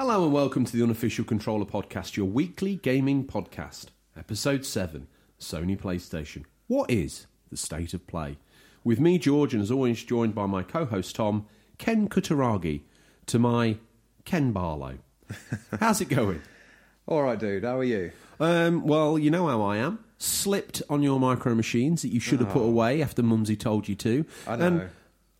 Hello and welcome to the Unofficial Controller Podcast, your weekly gaming podcast. Episode 7 Sony PlayStation. What is the state of play? With me, George, and as always, joined by my co host Tom, Ken Kutaragi, to my Ken Barlow. How's it going? All right, dude. How are you? Um, well, you know how I am. Slipped on your micro machines that you should have put away after Mumsy told you to. I know. And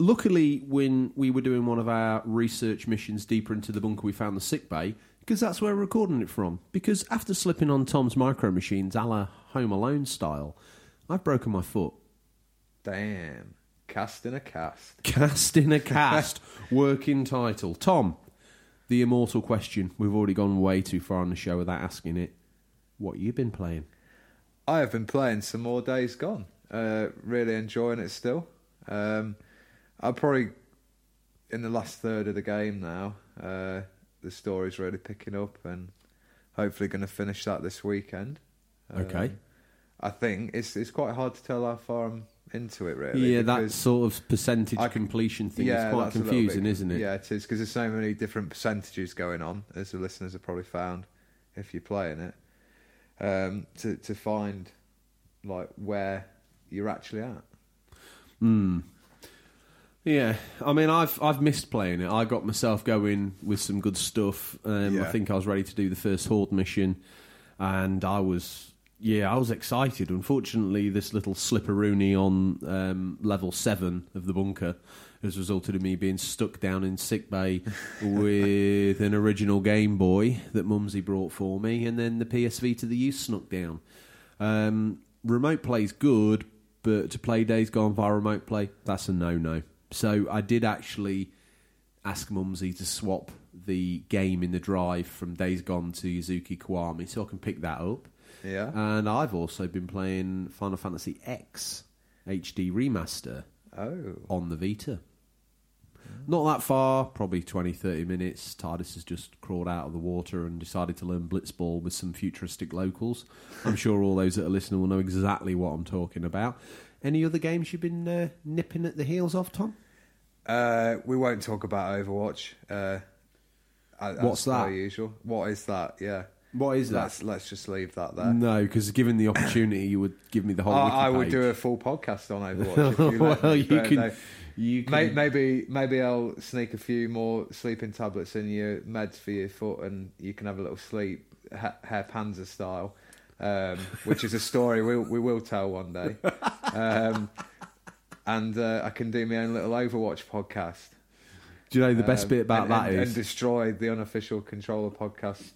luckily, when we were doing one of our research missions deeper into the bunker, we found the sick bay because that's where we're recording it from. Because after slipping on Tom's micro machines, a la Home Alone style, I've broken my foot. Damn. Cast in a cast. Cast in a cast, working title. Tom, the immortal question. We've already gone way too far on the show without asking it. What you been playing? I have been playing some more Days Gone. Uh, really enjoying it still. Um, I'm probably in the last third of the game now. Uh, the story's really picking up, and hopefully going to finish that this weekend. Okay. Um, I think it's it's quite hard to tell how far I'm into it. Really. yeah, that sort of percentage I completion thing yeah, is quite that's a little confusing, bit- isn't it? Yeah, it is because there's so many different percentages going on, as the listeners have probably found if you're playing it. Um, to to find like where you're actually at. Hmm. Yeah, I mean, I've I've missed playing it. I got myself going with some good stuff. Um, I think I was ready to do the first horde mission, and I was yeah, I was excited. Unfortunately, this little slipperoony on um, level seven of the bunker has resulted in me being stuck down in sick bay with an original Game Boy that Mumsy brought for me, and then the PSV to the use snuck down. Um, remote play's good, but to play Days Gone via remote play, that's a no-no. So I did actually ask Mumsy to swap the game in the drive from Days Gone to Yakuza Kiwami, so I can pick that up. Yeah. And I've also been playing Final Fantasy X HD Remaster oh. on the Vita. Not that far, probably 20, 30 minutes. Tidus has just crawled out of the water and decided to learn Blitzball with some futuristic locals. I'm sure all those that are listening will know exactly what I'm talking about. Any other games you've been uh, nipping at the heels of, Tom? Uh, we won't talk about Overwatch. Uh, What's that? usual. What is that? Yeah. What is that? Let's let's just leave that there. No, because given the opportunity, you would give me the whole. I, I would do a full podcast on Overwatch. if you well, me, you can. no. You can. May- Maybe maybe I'll sneak a few more sleeping tablets in your meds for your foot, and you can have a little sleep, ha- Hair Panzer style, um, which is a story we we will tell one day. Um, and uh, I can do my own little Overwatch podcast. do you know the best Um, bit about and, that and, is and destroy the unofficial controller podcast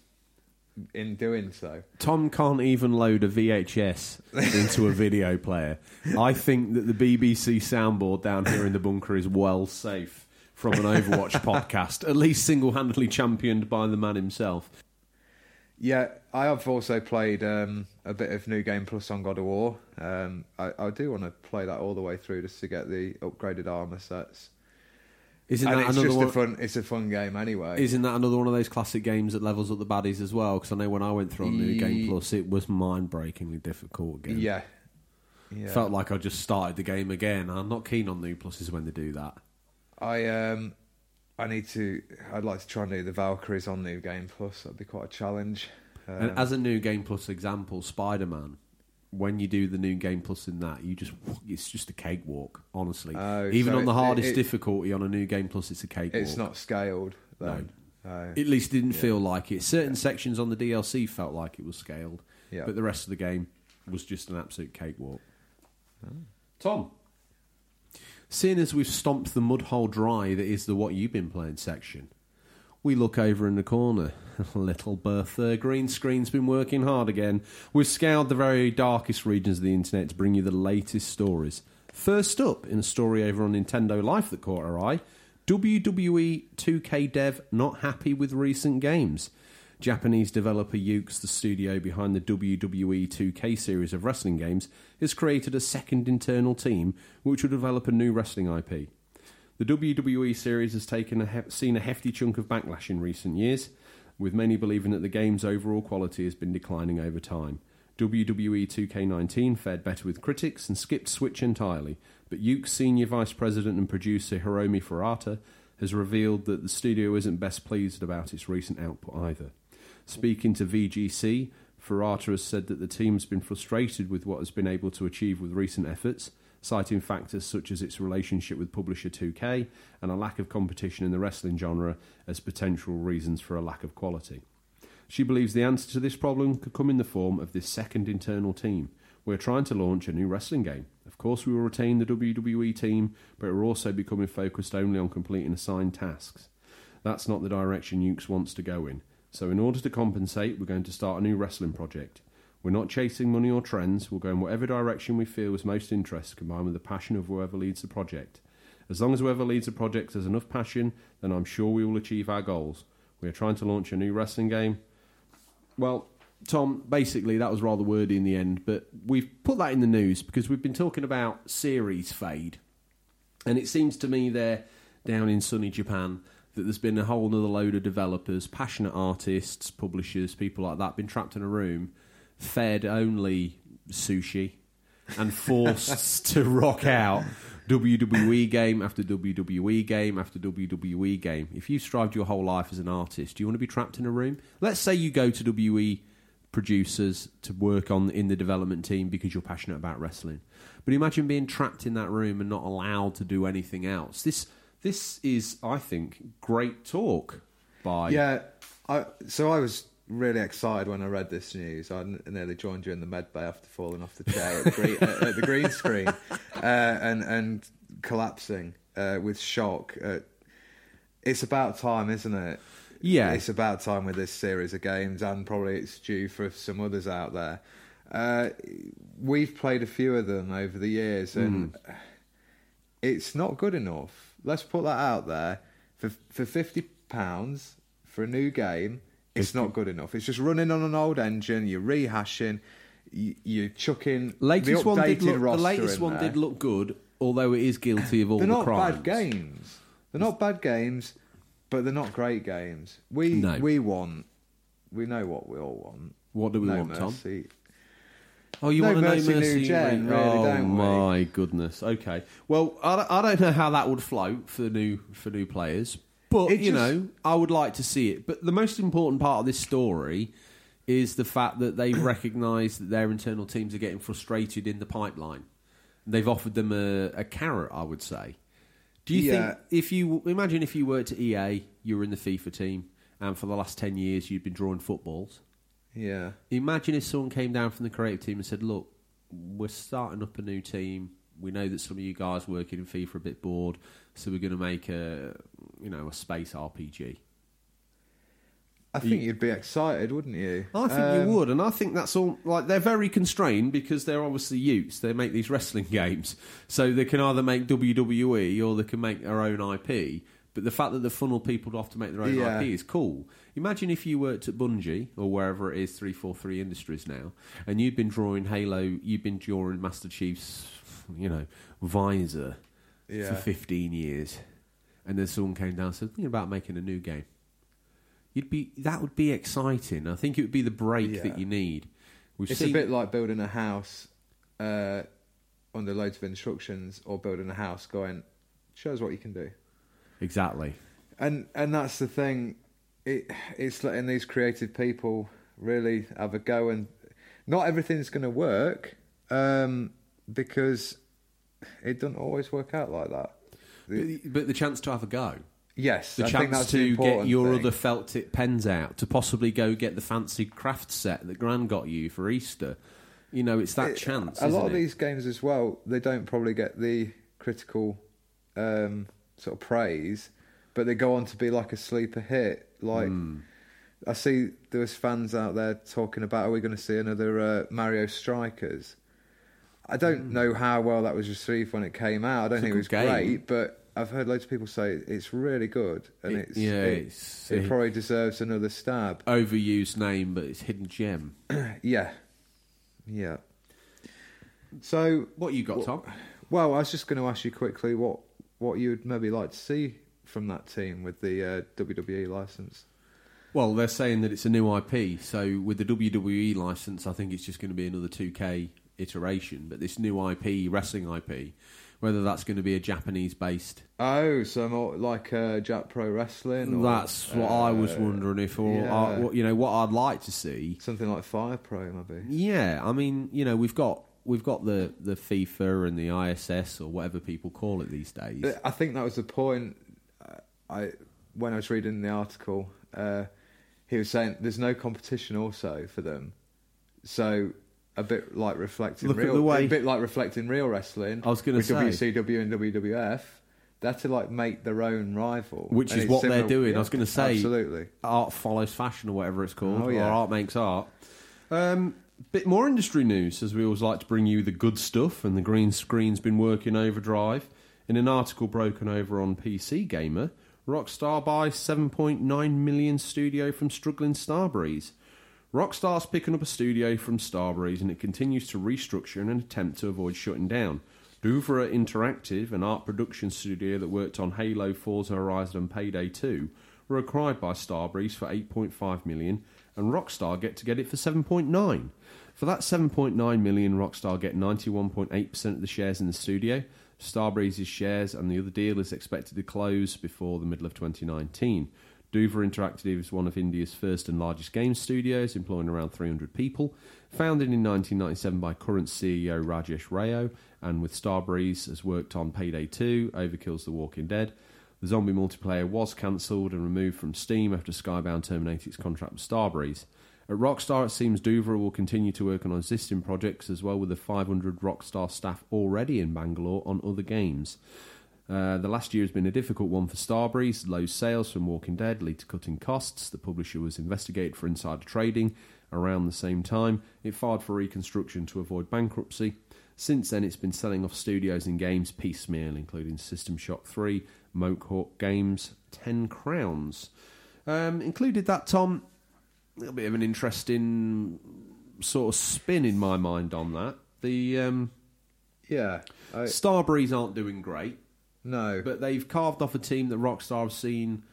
in doing so. Tom can't even load a VHS into a video player. I think that the BBC soundboard down here in the bunker is well safe from an Overwatch podcast, at least single handedly championed by the man himself. Yeah, I have also played um, a bit of New Game Plus on God of War. Um, I, I do want to play that all the way through just to get the upgraded armor sets. Isn't and that it's another just one? a fun. It's a fun game anyway. Isn't that another one of those classic games that levels up the baddies as well? Because I know when I went through on New Game Plus, it was mind breakingly difficult again. yeah, yeah. Felt like I just started the game again. I'm not keen on new pluses when they do that. I um, I need to. I'd like to try and do the Valkyries on New Game Plus. That'd be quite a challenge. Um, And as a new game plus example, Spider Man, when you do the new game plus in that, you just it's just a cakewalk. Honestly, Oh, even so on the it- hardest it- difficulty on a new game plus, it's a cakewalk. it's not scaled. Then. No. At least didn't feel like it. Certain sections on the DLC felt like it was scaled, Yeah. but the rest of the game was just an absolute cakewalk. Tom, seeing as we've stomped the mud hole dry that is the what you've been playing section, we look over in the corner. Little Bertha, green screen's been working hard again. We've scoured the very darkest regions of the internet to bring you the latest stories. First up, in a story over on Nintendo Life that caught our eye, WWE 2K dev not happy with recent games. Japanese developer Yuke's, the studio behind the WWE 2K series of wrestling games, has created a second internal team which will develop a new wrestling IP. The WWE series has taken a seen a hefty chunk of backlash in recent years, with many believing that the game's overall quality has been declining over time. WWE 2K19 fared better with critics and skipped Switch entirely, but Yuke's senior vice president and producer Hiromi Furuta has revealed that the studio isn't best pleased about its recent output either. Speaking to VGC, Furuta has said that the team's been frustrated with what has been able to achieve with recent efforts, citing factors such as its relationship with publisher 2K and a lack of competition in the wrestling genre as potential reasons for a lack of quality. She believes the answer to this problem could come in the form of this second internal team. We're trying to launch a new wrestling game. Of course, we will retain the WWE team, but we're also becoming focused only on completing assigned tasks. That's not the direction Yuke's wants to go in. So, in order to compensate, we're going to start a new wrestling project. We're not chasing money or trends. We'll go in whatever direction we feel is most interest, combined with the passion of whoever leads the project. As long as whoever leads the project has enough passion, then I'm sure we will achieve our goals. We are trying to launch a new wrestling game. Well, Tom, basically that was rather wordy in the end, but we've put that in the news because we've been talking about series fade, and it seems to me they're down in sunny Japan that there's been a whole other load of developers, passionate artists, publishers, people like that, been trapped in a room, fed only sushi, and forced to rock out WWE game after WWE game after WWE game. If you strived your whole life as an artist, do you want to be trapped in a room? Let's say you go to WWE producers to work on in the development team because you're passionate about wrestling. But imagine being trapped in that room and not allowed to do anything else. This this is, I think, great talk by yeah. I, so I was really excited when I read this news. I nearly joined you in the med bay after falling off the chair at the green, at the green screen uh, and and collapsing uh, with shock. Uh, it's about time, isn't it? Yeah, it's about time with this series of games, and probably it's due for some others out there. Uh, we've played a few of them over the years, and mm. it's not good enough let's put that out there. For for fifty pounds for a new game, it's not good enough. It's just running on an old engine. You're rehashing. You, you're chucking latest the one did look, The latest one there. did look good, although it is guilty of all they're the not crimes. bad games. They're not bad games, but they're not great games. We no. we want. We know what we all want. What do we no want, mercy. Tom? Oh, you no want to mercy, know Mercy? New Gen, really, oh don't we? my goodness. Okay. Well, I don't, I don't know how that would float for new for new players, but It you just- know, I would like to see it. But the most important part of this story is the fact that they've recognised that their internal teams are getting frustrated in the pipeline. They've offered them a, a carrot, I would say. Do you Yeah. think if you imagine if you worked at EA, you were in the FIFA team, and for the last ten years you'd been drawing footballs? Yeah. Imagine if someone came down from the creative team and said, "Look, we're starting up a new team. We know that some of you guys working in FIFA are a bit bored, so we're going to make a, you know, a space RPG." I think you, would be excited, wouldn't you? I think um, you would, and I think that's all. Like they're very constrained because they're obviously Yuke's. They make these wrestling games, so they can either make WWE or they can make their own IP. But the fact that they funnel people to have to make their own Yeah. IP is cool. Imagine if you worked at Bungie or wherever it is, three four three Industries now, and you'd been drawing Halo, you'd been drawing Master Chief's, you know, visor Yeah. for fifteen years, and then someone came down and said, "Thinking about making a new game." You'd be that would be exciting. I think it would be the break Yeah. that you need. We've It's seen a bit like building a house uh, under loads of instructions, or building a house going, show us what you can do. exactly. And and that's the thing. It it's letting these creative people really have a go, and not everything's going to work um, because it doesn't always work out like that. The- But, but the chance to have a go. yes, the I think chance that's the to get your thing. other felt tip pens out, to possibly go get the fancy craft set that Gran got you for Easter. You know, it's that It- chance. A lot of it? these games as well, they don't probably get the critical um, sort of praise, but they go on to be like a sleeper hit. Like Hmm. I see, there was fans out there talking about, are we going to see another uh, Mario Strikers? I don't know how well that was received when it came out. I don't. It's think it was game. great, but I've heard loads of people say it's really good, and It- it's yeah, it, it's- it it- probably deserves another stab. overused name, but it's hidden gem. Yeah, yeah. So What you got, Tom? Well, I was just going to ask you quickly what what you'd maybe like to see from that team with the uh, WWE license. Well, they're saying that it's a new IP, so with the WWE license, I think it's just going to be another 2K iteration. But this new IP, wrestling IP, Whether that's going to be a Japanese based. Oh, so more like uh, Jap Pro Wrestling. Or, That's what I was uh, wondering if, or yeah. uh, what- you know, what I'd like to see. Something like Fire Pro, maybe. Yeah, I mean, you know, we've got we've got the the FIFA and the ISS or whatever people call it these days. I think that was the point. uh, I when I was reading the article, uh, he was saying there's no competition also for them. So a bit like reflecting Look at real, the way- a bit like reflecting real wrestling. I was gonna say. WCW and WWF. They had to like make their own rival, Which And is what they're similar- doing. I was gonna say- absolutely. art follows fashion or whatever it's called, Oh, yeah. or art makes art. Um, bit more industry news, as we always like to bring you the good stuff, and the green screen's been working overdrive. In an article broken over on PC Gamer, Rockstar buys 7.9 million studio from struggling Starbreeze. Rockstar's picking up a studio from Starbreeze and it continues to restructure in an attempt to avoid shutting down. Dhruva Interactive, an art production studio that worked on Halo, Forza Horizon and Payday 2, were acquired by Starbreeze for 8.5 million and Rockstar get to get it for 7.9. For that 7.9 million, Rockstar get 91.8% of the shares in the studio. Starbreeze's shares and the other deal is expected to close before the middle of 2019. Dhruva Interactive is one of India's first and largest game studios, employing around 300 people. Founded in 1997 by current CEO Rajesh Rao, and with Starbreeze has worked on Payday 2, Overkill's The Walking Dead. The zombie multiplayer was cancelled and removed from Steam after Skybound terminated its contract with Starbreeze. At Rockstar, it seems Dhruva will continue to work on existing projects as well with the 500 Rockstar staff already in Bangalore on other games. Uh, the last year has been a difficult one for Starbreeze. Low sales from Walking Dead lead to cutting costs. The publisher was investigated for insider trading. Around the same time, it filed for reconstruction to avoid bankruptcy. Since then, it's been selling off studios and games piecemeal, including System Shock 3, Mohawk Games, 10 Crowns. Um, included that, Tom, a little bit of an interesting sort of spin in my mind on that. The um, Yeah. I, Starbreeze aren't doing great. No. But they've carved off a team that Rockstar have seen.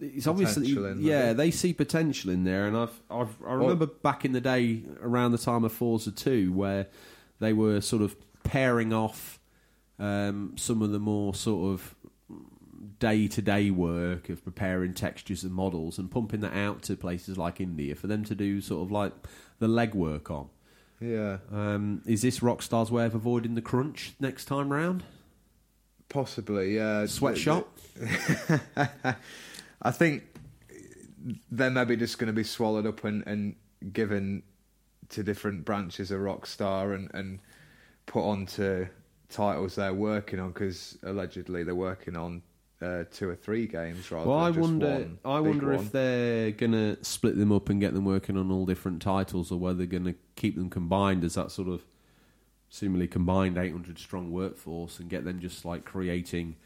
It's obviously yeah, they see potential in there, and I've, I've I remember back in the day around the time of Forza Two where they were sort of pairing off um, some of the more sort of day to day work of preparing textures and models and pumping that out to places like India for them to do sort of like the legwork on. yeah. Um, is this Rockstar's way of avoiding the crunch next time round? Possibly. Yeah. Sweatshop. I think they're maybe just going to be swallowed up and, and given to different branches of Rockstar and, and put onto titles they're working on because allegedly they're working on uh, two or three games rather Well, I just wonder. one I wonder one. if they're gonna split them up and get them working on all different titles, or whether they're gonna keep them combined as that sort of seemingly combined 800 strong workforce and get them just like creating,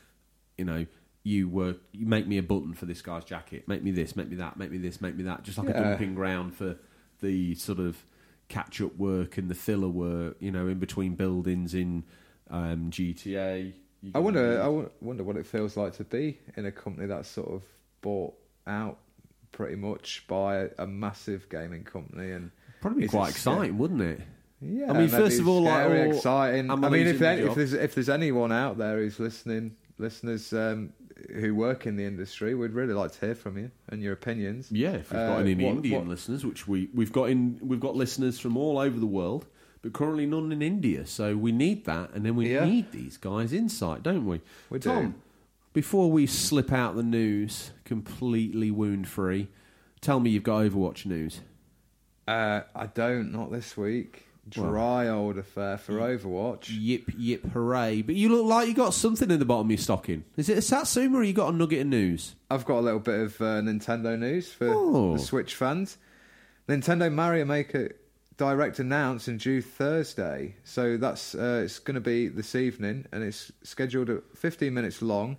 you know, you work, you make me a button for this guy's jacket, make me this, make me that, make me this, make me that, just like a dumping ground for the sort of catch up work and the filler work, you know, in between buildings in um, GTA. I wonder. I wonder what it feels like to be in a company that's sort of bought out pretty much by a, a massive gaming company and Probably be Is it quite exciting, wouldn't it? Yeah, I mean, first of all, like, scary, all- exciting. I mean, if, if there's if there's anyone out there who's listening, listeners um, who work in the industry, we'd really like to hear from you and your opinions. Yeah, if we've got Uh, any what- Indian what- listeners, which we we've got in, we've got listeners from all over the world, but currently none in India. So we need that, and then we Yeah. need these guys' insight, don't we? We Tom, do. before we slip out the news completely wound free, tell me you've got Overwatch news. Uh, I don't, not this week. Dry old affair for Overwatch. Yip yip hooray! But you look like you got something in the bottom of your stocking. Is it a Satsuma or you got a nugget of news? I've got a little bit of uh, Nintendo news for Oh. the Switch fans. Nintendo Mario Maker Direct announced and due Thursday, so that's uh, it's going to be this evening, and it's scheduled at 15 minutes long,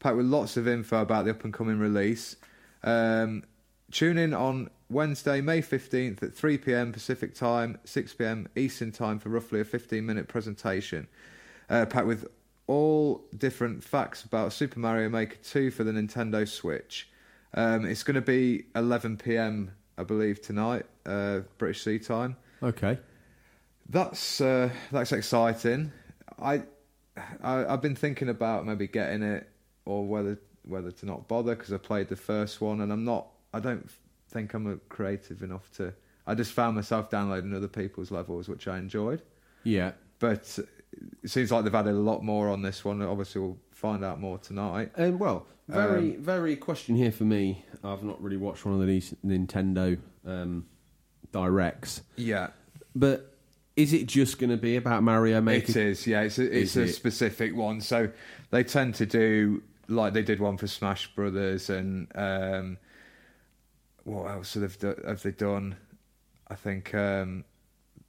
packed with lots of info about the up and coming release. Um, tune in on Wednesday, May 15th at 3 p.m. Pacific time, 6 p.m. Eastern time for roughly a 15 minute presentation, uh, packed with all different facts about Super Mario Maker 2 for the Nintendo Switch. Um, it's going to be 11 p.m. I believe tonight, uh, British Sea time. Okay. That's uh, that's exciting. I I, I've been thinking about maybe getting it or whether whether to not bother because I played the first one and I'm not. I don't think I'm creative enough to. I just found myself downloading other people's levels, which I enjoyed. Yeah, but it seems like they've added a lot more on this one. Obviously, we'll find out more tonight. And well, very um, very question here for me. I've not really watched one of these Nintendo um, directs. Yeah, but is it just going to be about Mario Maker? It is, yeah. It's a, it's a it? specific one. So they tend to do like they did one for Smash Brothers and um, what else have they, have they done? I think um,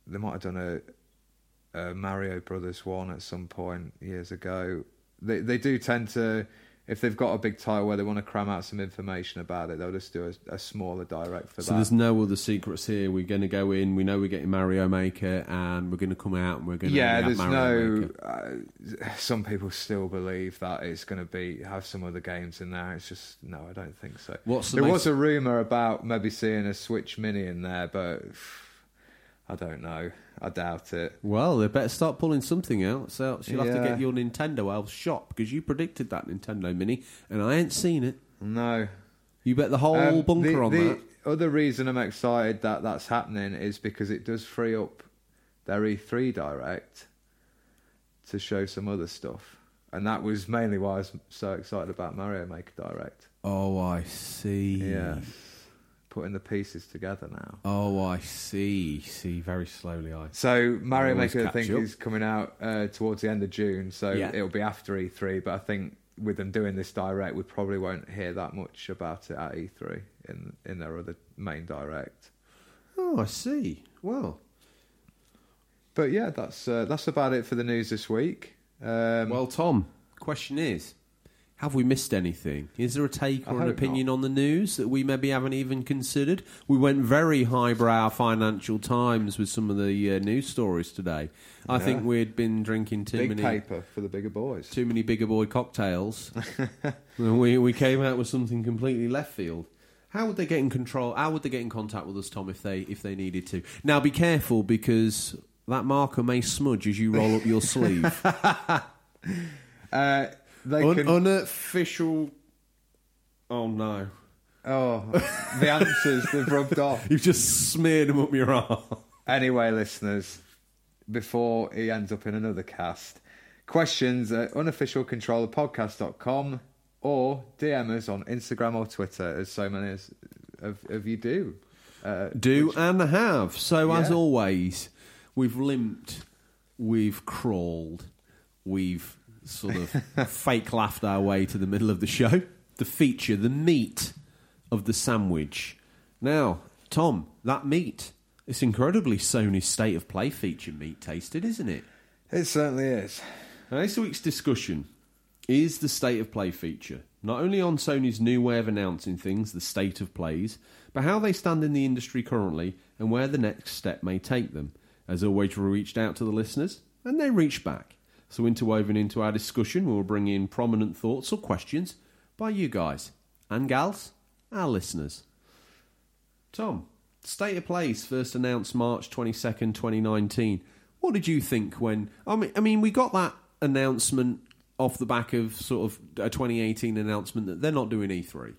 they might have done a, a, Mario Brothers one at some point years ago. They they do tend to if they've got a big title where they want to cram out some information about it, they'll just do a, a smaller direct for so that. So there's no other secrets here. We're going to go in. We know we're getting Mario Maker, and we're going to come out and we're going to yeah. There's Mario no. Uh, some people still believe that it's going to be have some other games in there. It's just no, I don't think so. What's the there was a rumor about maybe seeing a Switch Mini in there, but I don't know. I doubt it. Well, they better start pulling something out. So you'll have to get your Nintendo elf shop because you predicted that Nintendo Mini, and I ain't seen it. No. You bet the whole um, bunker the, on the that. Other reason I'm excited that that's happening is because it does free up their E3 Direct to show some other stuff, and that was mainly why I was so excited about Mario Maker Direct. Oh, I see. Yes putting the pieces together now. Oh, I see. See, very slowly. I so Mario Maker, I think, up. is coming out uh, towards the end of June, so yeah. it'll be after E3. But I think with them doing this direct, we probably won't hear that much about it at E3 in in their other main direct. Oh, I see. Well, but yeah, that's uh, that's about it for the news this week. Um, well, Tom, question is have we missed anything? Is there a take or an opinion not. on the news that we maybe haven't even considered? We went very highbrow Financial Times with some of the uh, news stories today. I yeah. think we'd been drinking too Big many paper for the bigger boys, too many bigger boy cocktails. we we came out with something completely left field. How would they get in control? How would they get in contact with us, Tom, if they if they needed to? Now, be careful because that marker may smudge as you roll up your sleeve. Uh, they Un- can... Unofficial. Oh no. Oh, the answers they've rubbed off. You've just smeared them up your arm. Anyway, listeners, before he ends up in another cast, questions at unofficialcontrollerpodcast.com or DM us on Instagram or Twitter, as so many as, of, of you do. Uh, do which, and have. So, yeah. as always, we've limped, we've crawled, we've sort of fake laughed our way to the middle of the show. The feature, the meat of the sandwich. Now, Tom, that meat, it's incredibly Sony State of Play feature meat tasted, isn't it? It certainly is. Now, this week's discussion is the State of Play feature. Not only on Sony's new way of announcing things, the state of plays, but how they stand in the industry currently and where the next step may take them. As always, we reached out to the listeners, and they reached back. So, interwoven into our discussion, we'll bring in prominent thoughts or questions by you guys and gals, our listeners. Tom, State of Plays first announced March 22nd, 2019. What did you think when. I mean, I mean, we got that announcement off the back of sort of a 2018 announcement that they're not doing E3.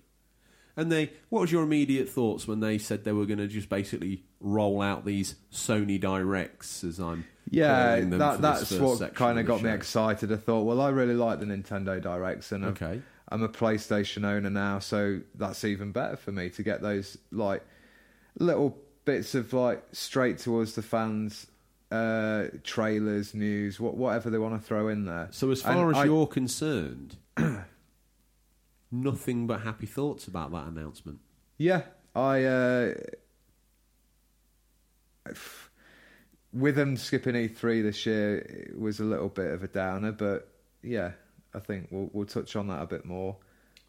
And they, what was your immediate thoughts when they said they were going to just basically roll out these Sony Directs? As I'm yeah, that, that's what kind of got me excited. I thought, well, I really like the Nintendo Directs, and okay. I'm, I'm a PlayStation owner now, so that's even better for me to get those like little bits of like straight towards the fans uh, trailers, news, whatever they want to throw in there. So, as far and as I, you're concerned, nothing but happy thoughts about that announcement. Yeah, I. Uh, with them skipping E3 this year, it was a little bit of a downer, but yeah, I think we'll we'll touch on that a bit more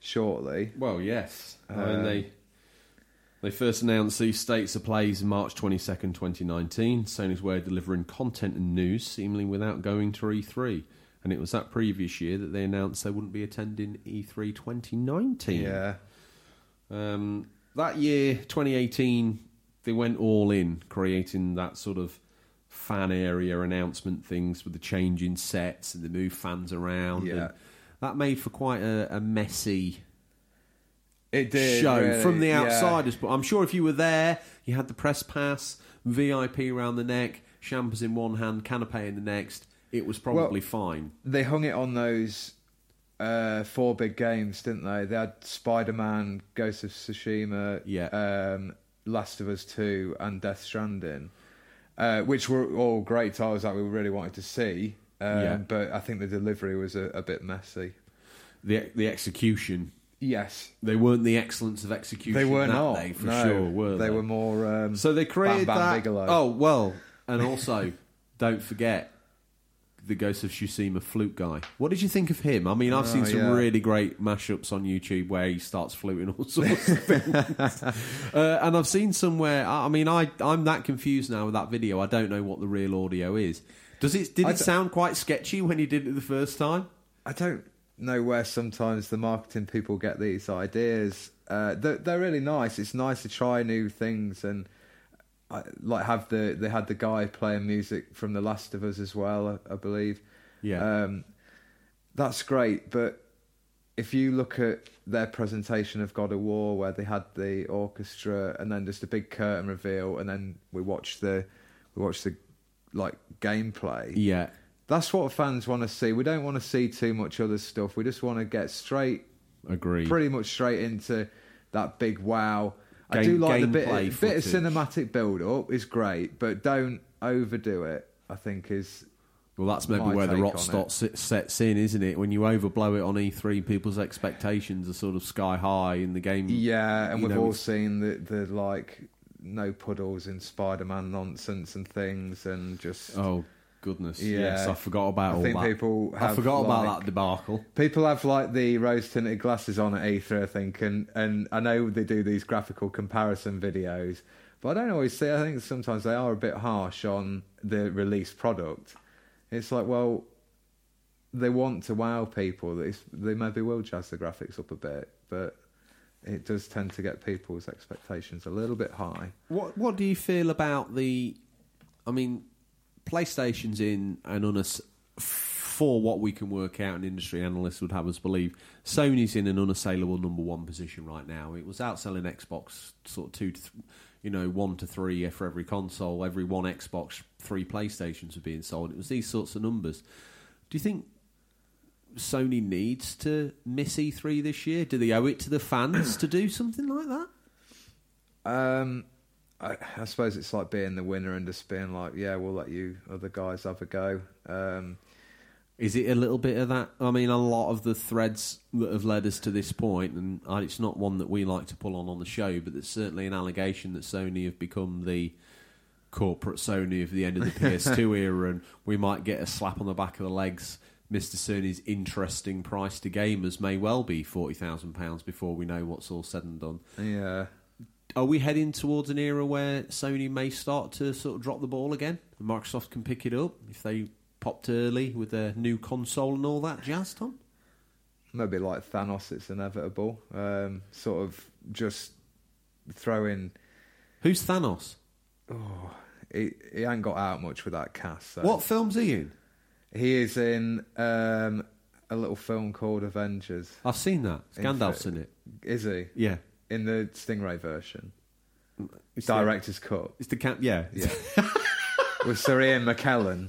shortly. Well, yes, um, I mean they they first announced these states of plays March twenty second, twenty nineteen. Sony's way of delivering content and news, seemingly without going to E3 and it was that previous year that they announced they wouldn't be attending E3 2019. Yeah. Um, that year, 2018, they went all in, creating that sort of fan area announcement things with the changing sets and the move fans around. Yeah. And that made for quite a, a messy It did show really, from the yeah. outsiders. But I'm sure if you were there, you had the press pass, VIP around the neck, champers in one hand, canapé in the next. It was probably fine. They hung it on those uh, four big games, didn't they? They had Spider Man, Ghost of Tsushima, Yeah. um, Last of Us Two, and Death Stranding, uh, which were all great titles that we really wanted to see. Um, Yeah. But I think the delivery was a, a bit messy. The the execution. Yes, They weren't the excellence of execution they were not. day, for no, sure, were they? they? were more. Um, So they created Bam Bam that. Bigelow. Oh well, and also don't forget the Ghost of Tsushima flute guy. What did you think of him? I mean, I've Oh, seen some yeah. really great mashups on YouTube where he starts fluting all sorts of things, uh, and I've seen somewhere. I I mean, I I'm that confused now with that video. I don't know what the real audio is. Does it? Did it sound quite sketchy when he did it the first time? I don't know where sometimes the marketing people get these ideas. Uh, they're, they're really nice. It's nice to try new things and I, like have the they had the guy playing music from The Last of Us as well. I, I believe. Yeah. Um, that's great, but if you look at their presentation of God of War, where they had the orchestra and then just a big curtain reveal, and then we watched the we watched the like gameplay. yeah. That's what fans want to see. We don't want to see too much other stuff. We just want to get straight, agree, pretty much straight into that big wow. I do like the bit, bit of cinematic build up is great, but don't overdo it. I think is Well, that's maybe where the rot on start sets in, isn't it? When you overblow it on E3, people's expectations are sort of sky high in the game. yeah, and we've know, all it's- seen the the like no puddles in Spider-Man nonsense and things, and just Oh goodness! Yeah. Yes, I forgot about I all think that. people I have, forgot about like- that debacle. People have like the rose tinted glasses on at E3, I think, and, and I know they do these graphical comparison videos, but I don't always see. I think sometimes they are a bit harsh on the released product. It's like, well, they want to wow people. They, they maybe will jazz the graphics up a bit, but it does tend to get people's expectations a little bit high. What What do you feel about the? I mean, PlayStation's in an unass for what we can work out, and industry analysts would have us believe Sony's in an unassailable number one position right now. It was outselling Xbox sort of two to, th- you know, one to three for every console. Every one Xbox, three PlayStations were being sold. It was these sorts of numbers. Do you think Sony needs to miss E3 this year? Do they owe it to the fans to do something like that? Um, I, I suppose it's like being the winner and just being like, yeah, we'll let you other guys have a go. Um, Is it a little bit of that? I mean, a lot of the threads that have led us to this point, and it's not one that we like to pull on on the show, but it's certainly an allegation that Sony have become the corporate Sony of the end of the PS2 era, and we might get a slap on the back of the legs. Mr. Sony's interesting price to gamers may well be forty thousand pounds before we know what's all said and done. yeah. Are we heading towards an era where Sony may start to sort of drop the ball again? Microsoft can pick it up if they popped early with their new console and all that jazz, Tom? maybe like Thanos, it's inevitable. Um, sort of just throw in. Who's Thanos? Oh, He, he ain't got out much with that cast. So. What film's he in? He is in um, a little film called Avengers. I've seen that. Gandalf's in it. Is he Yeah. In the Stingray version? It's Director's cut. It's the cat. Yeah. Yeah. With Sir Ian McKellen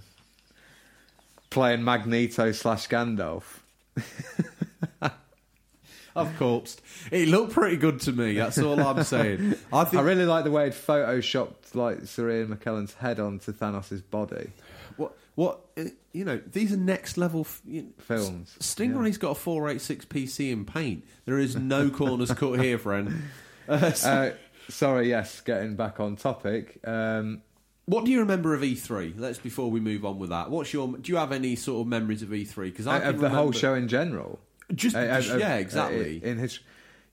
playing Magneto slash Gandalf. I've corpsed. It looked pretty good to me. That's all I'm saying. I I really like the way it photoshopped like Sir Ian McKellen's head onto Thanos' body. what? What? uh, You know, these are next level f- you know, Films, S- Stingray's got a 486 PC in paint. There is no corners cut here, friend. Uh, so- Uh, sorry, yes, getting back on topic. Um, What do you remember of E3? Let's before we move on with that. What's your? Do you have any sort of memories of E3? Because I of can the whole show in general. Just Uh, because- uh, yeah, uh, exactly. In his,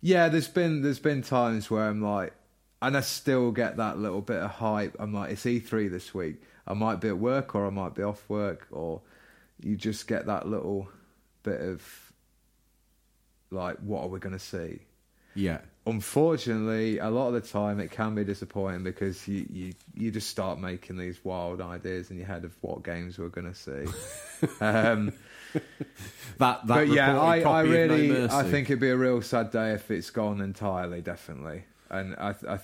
yeah, there's been there's been times where I'm like, and I still get that little bit of hype. I'm like, it's E3 this week. I might be at work or I might be off work, or you just get that little bit of like, what are we going to see? Yeah. Unfortunately, a lot of the time it can be disappointing because you, you, you just start making these wild ideas in your head of what games we're going to see. um, that, that but yeah, I, I really no I think it'd be a real sad day if it's gone entirely, definitely. And I, I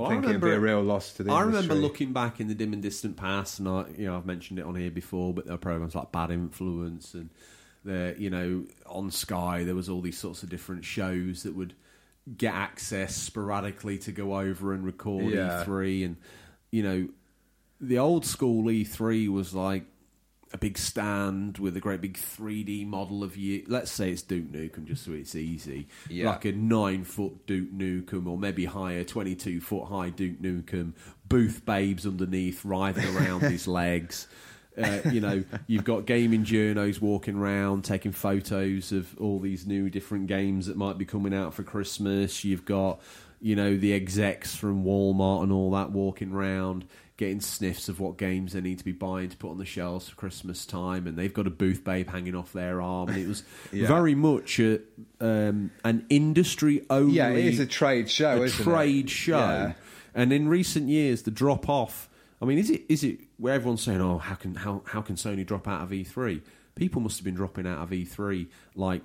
well, think I remember, it'd be a real loss to the. I industry. remember looking back in the dim and distant past, and I, you know, I've mentioned it on here before, but there are programs like Bad Influence and the, you know, on Sky there was all these sorts of different shows that would get access sporadically to go over and record yeah. E3, and you know, the old school E3 was like a big stand with a great big 3D model of you. Let's say it's Duke Nukem, just so it's easy. Yeah. Like a nine foot Duke Nukem, or maybe higher, 22 foot high Duke Nukem. Booth babes underneath, writhing around his legs. Uh, you know, you've got gaming journos walking around taking photos of all these new different games that might be coming out for Christmas. You've got, you know, the execs from Walmart and all that walking around getting sniffs of what games they need to be buying to put on the shelves for Christmas time, and they've got a booth babe hanging off their arm, and it was yeah. very much a, um, an industry only. Yeah, it is a trade show, a trade it? show. Yeah. And in recent years, the drop off. I mean, is it is it where everyone's saying, "Oh, how can how how can Sony drop out of E3?" People must have been dropping out of E3 like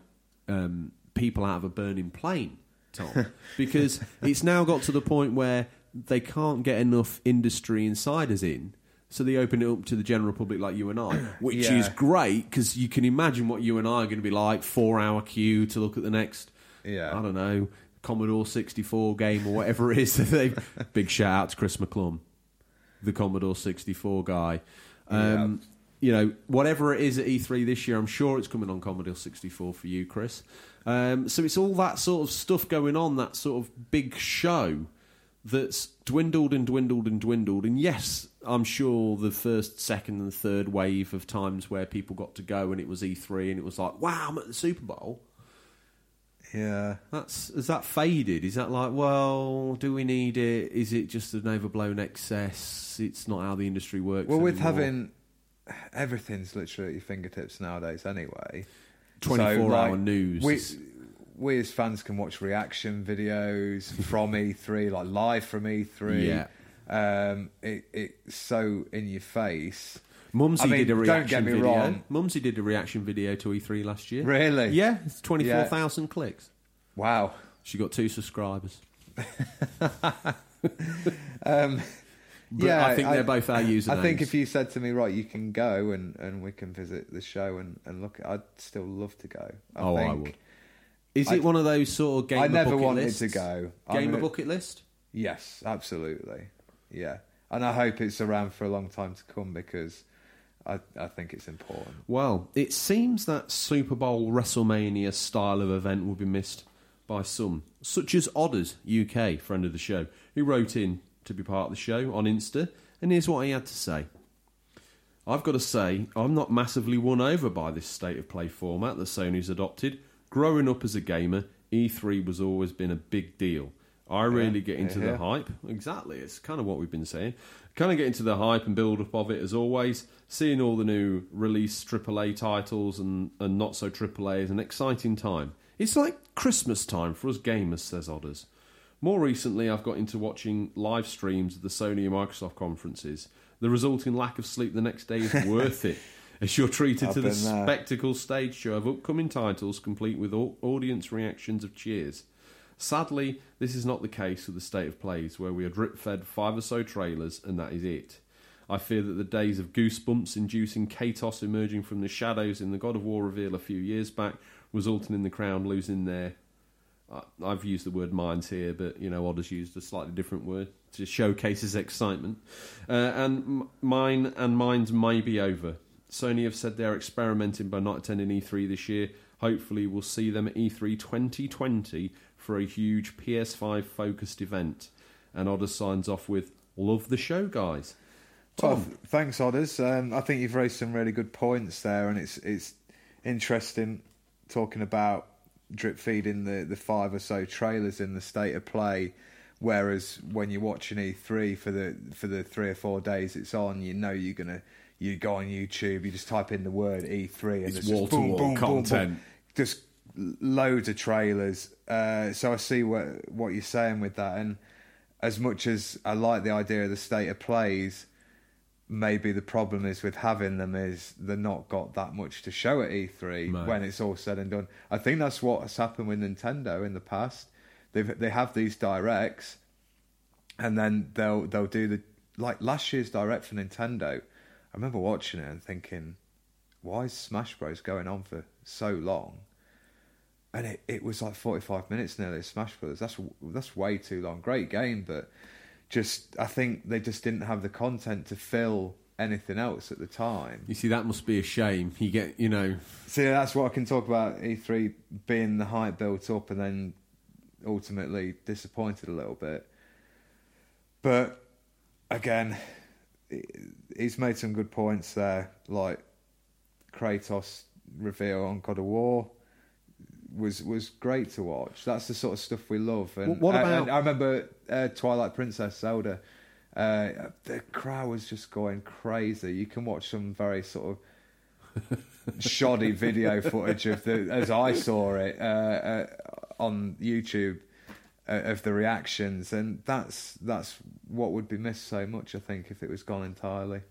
um, people out of a burning plane. Tom, because it's now got to the point where they can't get enough industry insiders in. So they open it up to the general public like you and I, which yeah. is great because you can imagine what you and I are going to be like four hour queue to look at the next, yeah. I don't know, Commodore 64 game or whatever it is. Big shout out to Chris McClum, the Commodore 64 guy. Um. You know, whatever it is at E3 this year, I'm sure it's coming on Commodore 64 for you, Chris. Um, so it's all that sort of stuff going on, that sort of big show that's dwindled and dwindled and dwindled. And yes, I'm sure the first, second, and third wave of times where people got to go and it was E3 and it was like, wow, I'm at the Super Bowl. Yeah, that's has that faded? Is that like, well, do we need it? Is it just an overblown excess? It's not how the industry works. Well, anymore. with having everything's literally at your fingertips nowadays, anyway. Twenty-four so, hour news. We, we as fans can watch reaction videos from E3, like live from E3. Yeah. Um, it, it's so in your face. Mumsy I mean, did a reaction don't get me video. Wrong. Mumsy did a reaction video to E3 last year. Really? Yeah, it's 24,000 yeah. clicks. Wow. She got two subscribers. um, yeah, I think they're both our usernames. I think if you said to me, right, you can go and, and we can visit the show and, and look, I'd still love to go. I oh, think. I would. Is it I, one of those sort of gamer I never bucket wanted lists? to go. Gamer gonna, bucket list? Yes, absolutely. Yeah. And I hope it's around for a long time to come because I, I think it's important. Well, it seems that Super Bowl WrestleMania style of event will be missed by some, such as Odders UK, friend of the show, who wrote in to be part of the show on Insta, and here's what he had to say. I've got to say, I'm not massively won over by this state of play format that Sony's adopted growing up as a gamer, E3 was always been a big deal. I really yeah, get into yeah. the hype. Exactly, it's kind of what we've been saying. Kind of get into the hype and build up of it as always. Seeing all the new release AAA titles and, and not so AAA is an exciting time. It's like Christmas time for us gamers, says Odders. More recently, I've got into watching live streams of the Sony and Microsoft conferences. The resulting lack of sleep the next day is worth it as you're treated to the spectacle stage show of upcoming titles complete with audience reactions of cheers. Sadly, this is not the case with the state of plays, where we are drip fed five or so trailers and that is it. I fear that the days of goosebumps inducing Kratos emerging from the shadows in the God of War reveal a few years back, resulting in the crown losing their. I've used the word minds here, but you know, Odders used a slightly different word to showcase his excitement. Uh, and mine and mine's may be over. Sony have said they're experimenting by not attending E3 this year. Hopefully, we'll see them at E3 2020 for a huge PS5 focused event. And Odders signs off with Love the show, guys. Tom. Well, thanks, Odders. Um, I think you've raised some really good points there, and it's it's interesting talking about drip feeding the, the five or so trailers in the state of play. Whereas when you're watching E3 for the for the three or four days it's on, you know you're gonna you go on YouTube, you just type in the word E3 and it's wall to wall content. Boom, boom, just loads of trailers. Uh, so I see what what you're saying with that, and as much as I like the idea of the state of plays, maybe the problem is with having them is they're not got that much to show at E3 Right. when it's all said and done. I think that's what has happened with Nintendo in the past. They they have these directs, and then they'll they'll do the like last year's direct for Nintendo. I remember watching it and thinking, why is Smash Bros going on for so long? And it, it was like forty five minutes nearly. Smash Bros. That's that's way too long. Great game, but just I think they just didn't have the content to fill anything else at the time. You see, that must be a shame. You get, you know, See, that's what I can talk about E3 being the hype built up and then ultimately disappointed a little bit. But again, he's made some good points there, like Kratos reveal on God of War was was great to watch. That's the sort of stuff we love. And, What- about- and I remember uh, Twilight Princess Zelda. Uh, the crowd was just going crazy. You can watch some very sort of shoddy video footage of the as I saw it uh, uh, on YouTube of the reactions, and that's that's what would be missed so much. I think if it was gone entirely.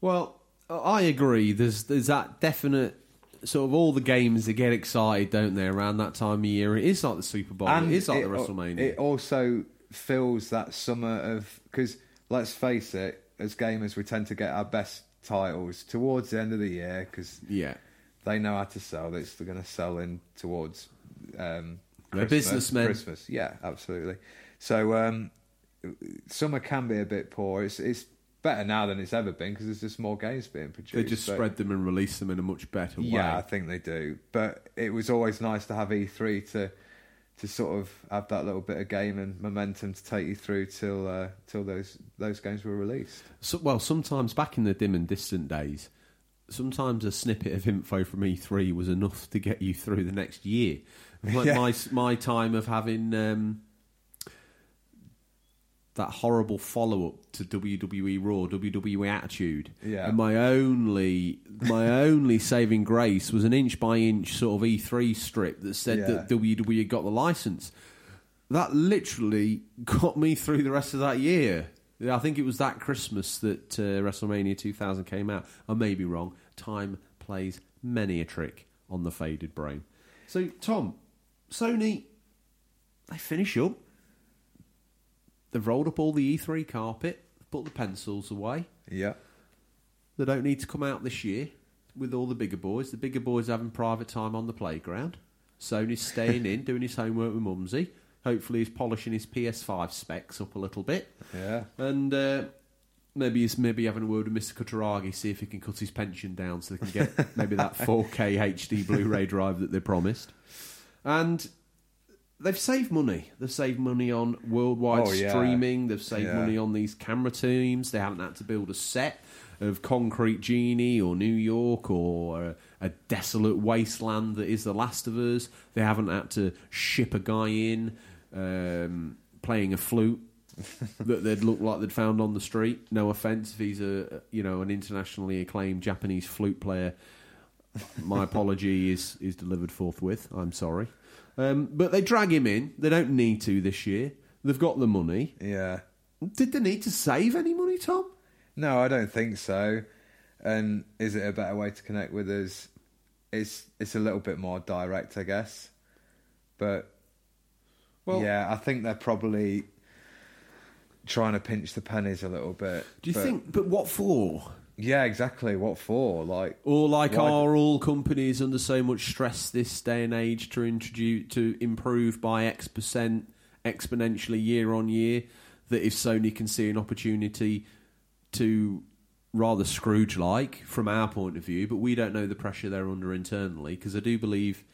Well, I agree. There's there's that definite sort of all the games that get excited, don't they? Around that time of year, it is like the Super Bowl. and it is like the WrestleMania. It also fills that summer of because let's face it, as gamers, we tend to get our best titles towards the end of the year because yeah, they know how to sell. They're going to sell in towards um, Christmas, businessmen. Christmas, yeah, absolutely. So um, summer can be a bit poor. It's it's better now than it's ever been because there's just more games being produced. they just but- spread them and release them in a much better way. yeah, I think they do. But it was always nice to have E3 to to sort of have that little bit of game and momentum to take you through till uh, till those those games were released. So, well, sometimes back in the dim and distant days, sometimes a snippet of info from E3 was enough to get you through the next year. Like Yeah. my my time of having um, that horrible follow up to WWE Raw, WWE Attitude, Yeah. and my only my only saving grace was an inch by inch sort of E3 strip that said Yeah. that WWE had got the license. That literally got me through the rest of that year. I think it was that Christmas that uh, WrestleMania 2000 came out. I may be wrong. Time plays many a trick on the faded brain. So, Tom, Sony, they finish up. They've rolled up all the E3 carpet, put the pencils away. Yeah, They don't need to come out this year with all the bigger boys. The bigger boys having private time on the playground. Sony's staying in, doing his homework with Mumsy. Hopefully, he's polishing his PS5 specs up a little bit. yeah, And uh, maybe he's maybe having a word with Mr. Kutaragi, see if he can cut his pension down so they can get maybe that 4K HD Blu-ray drive that they promised. And they've saved money. They've saved money on worldwide Oh, yeah. streaming. They've saved Yeah. money on these camera teams. They haven't had to build a set of Concrete Genie or New York or a, a desolate wasteland that is The Last of Us. They haven't had to ship a guy in um, playing a flute that they'd look like they'd found on the street. No offense if he's a you know an internationally acclaimed Japanese flute player. My apology is is delivered forthwith. I'm sorry, um, but they drag him in. They don't need to this year. They've got the money. yeah. Did they need to save any money, Tom? No, I don't think so. And is it a better way to connect with us? It's it's a little bit more direct, I guess. But Well- yeah, I think they're probably trying to pinch the pennies a little bit. Do you But- think? But what for? Yeah, exactly. What for? Like, Or like Why- are all companies under so much stress this day and age to introduce to improve by X percent exponentially year on year that if Sony can see an opportunity to rather Scrooge like from our point of view, but we don't know the pressure they're under internally because I do believe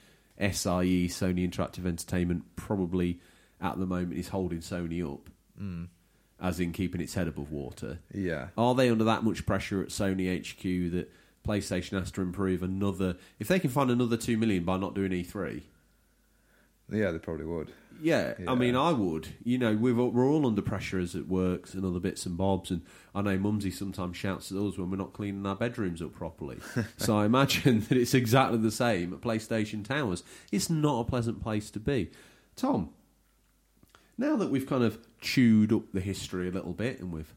SIE Sony Interactive Entertainment probably at the moment is holding Sony up. Hmm. As in keeping its head above water. yeah, Are they under that much pressure at Sony HQ that PlayStation has to improve another? If they can find another two million by not doing E3, Yeah, they probably would. Yeah, Yeah. I mean, I would. You know, we've, we're all under pressure as it works and other bits and bobs. And I know Mumsy sometimes shouts at us when we're not cleaning our bedrooms up properly. so I imagine that it's exactly the same at PlayStation Towers. It's not a pleasant place to be. Tom, now that we've kind of chewed up the history a little bit and we've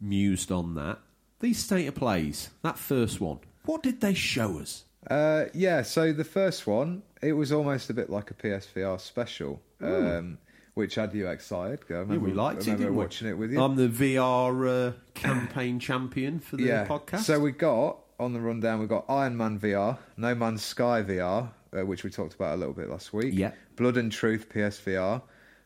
mused on that, these state of plays, that first one, what did they show us? Uh, yeah, so the first one, it was almost a bit like a PSVR special, um, which had you excited. I remember, Yeah, we liked I it, didn't we? watching it with you. I'm the VR uh, campaign champion for the yeah. podcast. So we got on the rundown, we got Iron Man VR, No Man's Sky VR, uh, which we talked about a little bit last week. Yeah. Blood and Truth PSVR,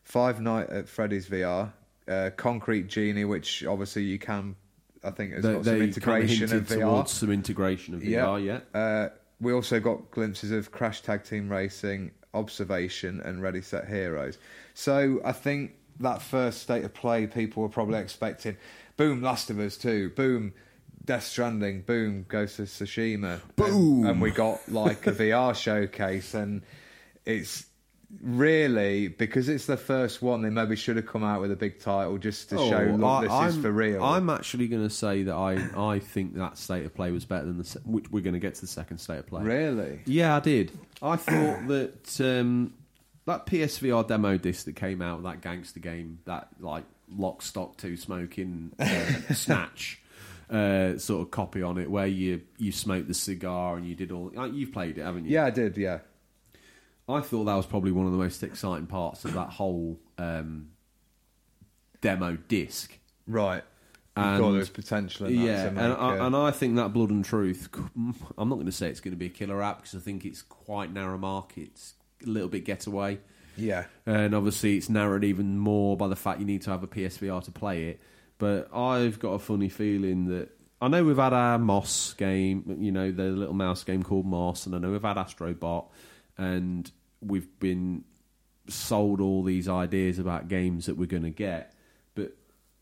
Five Night at Freddy's VR, uh, Concrete Genie, which obviously you can, I think, has they, got some integration kind of VR. towards some integration of VR, yeah. Uh, we also got glimpses of Crash Tag Team Racing, Observation, and Ready Set Heroes. So I think that first state of play, people were probably expecting, boom, Last of Us 2, boom, Death Stranding, boom, Ghost of Tsushima, Boom. and, and we got like a VR showcase, and it's really because it's the first one. They maybe should have come out with a big title just to show, look, Oh, I- this I'm, is for real. I'm actually going to say that I, I think that state of play was better than the. se- Which we're going to get to the second state of play. really. Yeah, I did. I thought that um, that PSVR demo disc that came out, that gangster game, that like lock, stock, two smoking, uh, snatch. Uh, sort of copy on it where you you smoked the cigar and you did all. You've played it, haven't you? Yeah, I did. Yeah, I thought that was probably one of the most exciting parts of that whole um, demo disc. right. And- thought there was potential in that yeah, and, I, and I think that Blood and Truth. I'm not going to say it's going to be a killer app because I think it's quite narrow market. It's a little bit getaway, yeah. and obviously it's narrowed even more by the fact you need to have a PSVR to play it. But I've got a funny feeling that I know we've had our Moss game, you know, the little mouse game called Moss, and I know we've had Astrobot, and we've been sold all these ideas about games that we're going to get. But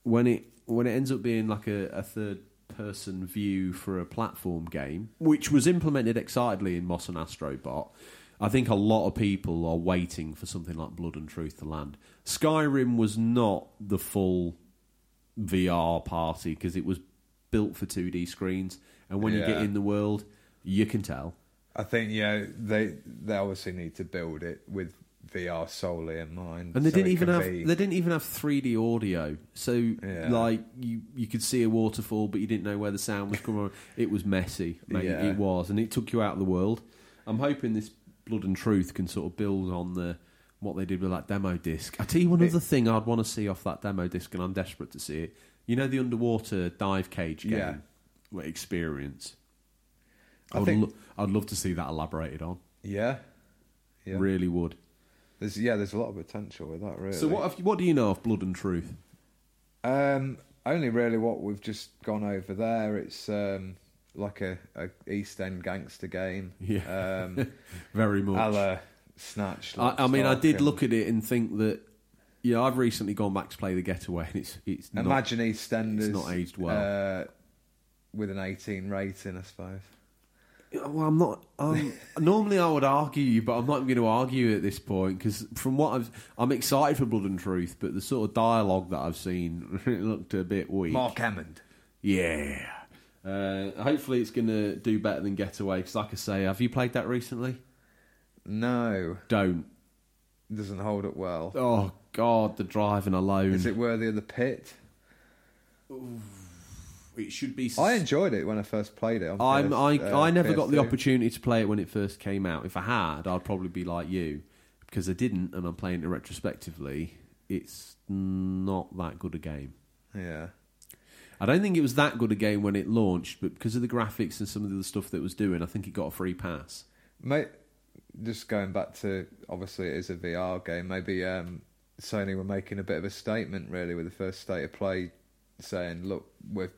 when it when it ends up being like a, a third person view for a platform game, which was implemented excitedly in Moss and Astrobot, I think a lot of people are waiting for something like Blood and Truth to land. Skyrim was not the full VR party because it was built for 2D screens, and when you get in the world, you can tell. I think yeah, they they obviously need to build it with VR solely in mind. And they so didn't even have be- they didn't even have 3D audio. So Yeah. like you you could see a waterfall, but you didn't know where the sound was coming. from. It was messy, mate. Yeah. It was, and it took you out of the world. I'm hoping this Blood and Truth can sort of build on the what they did with that demo disc. I tell you one It- other thing I'd want to see off that demo disc, and I'm desperate to see it. You know the underwater dive cage game Yeah. experience. I I would think- lo- I'd love to see that elaborated on. yeah, yeah. Really would. There's yeah, there's a lot of potential with that. Really. So what have you, what do you know of Blood and Truth? Um, only really what we've just gone over there. It's um like a, a East End gangster game. Yeah. Um, Very much. a Snatch. I, I mean, I did Stock, look at it and think that. Yeah, I've recently gone back to play the Getaway, and it's it's and not. Imagine EastEnders. it's not aged well. Uh, with an 18 rating, I suppose. Well, I'm not. Um, normally, I would argue you, but I'm not going to argue at this point because from what I've, I'm excited for Blood and Truth, but the sort of dialogue that I've seen it looked a bit weak. Mark Hammond. Yeah. Uh, hopefully, it's going to do better than Getaway. Because, like I say, have you played that recently? No, Don't. doesn't hold up well. Oh God, the driving alone. Is it worthy of the pit? It should be. I enjoyed it when I first played it. I'm, I, uh, I never got the opportunity to play it when it first came out. If I had, I'd probably be like you, because I didn't, and I'm playing it retrospectively. It's not that good a game. Yeah, I don't think it was that good a game when it launched, but because of the graphics and some of the stuff that it was doing, I think it got a free pass. mate. Just going back to obviously it is a VR game. Maybe um, Sony were making a bit of a statement really with the first state of play, saying, "Look, we're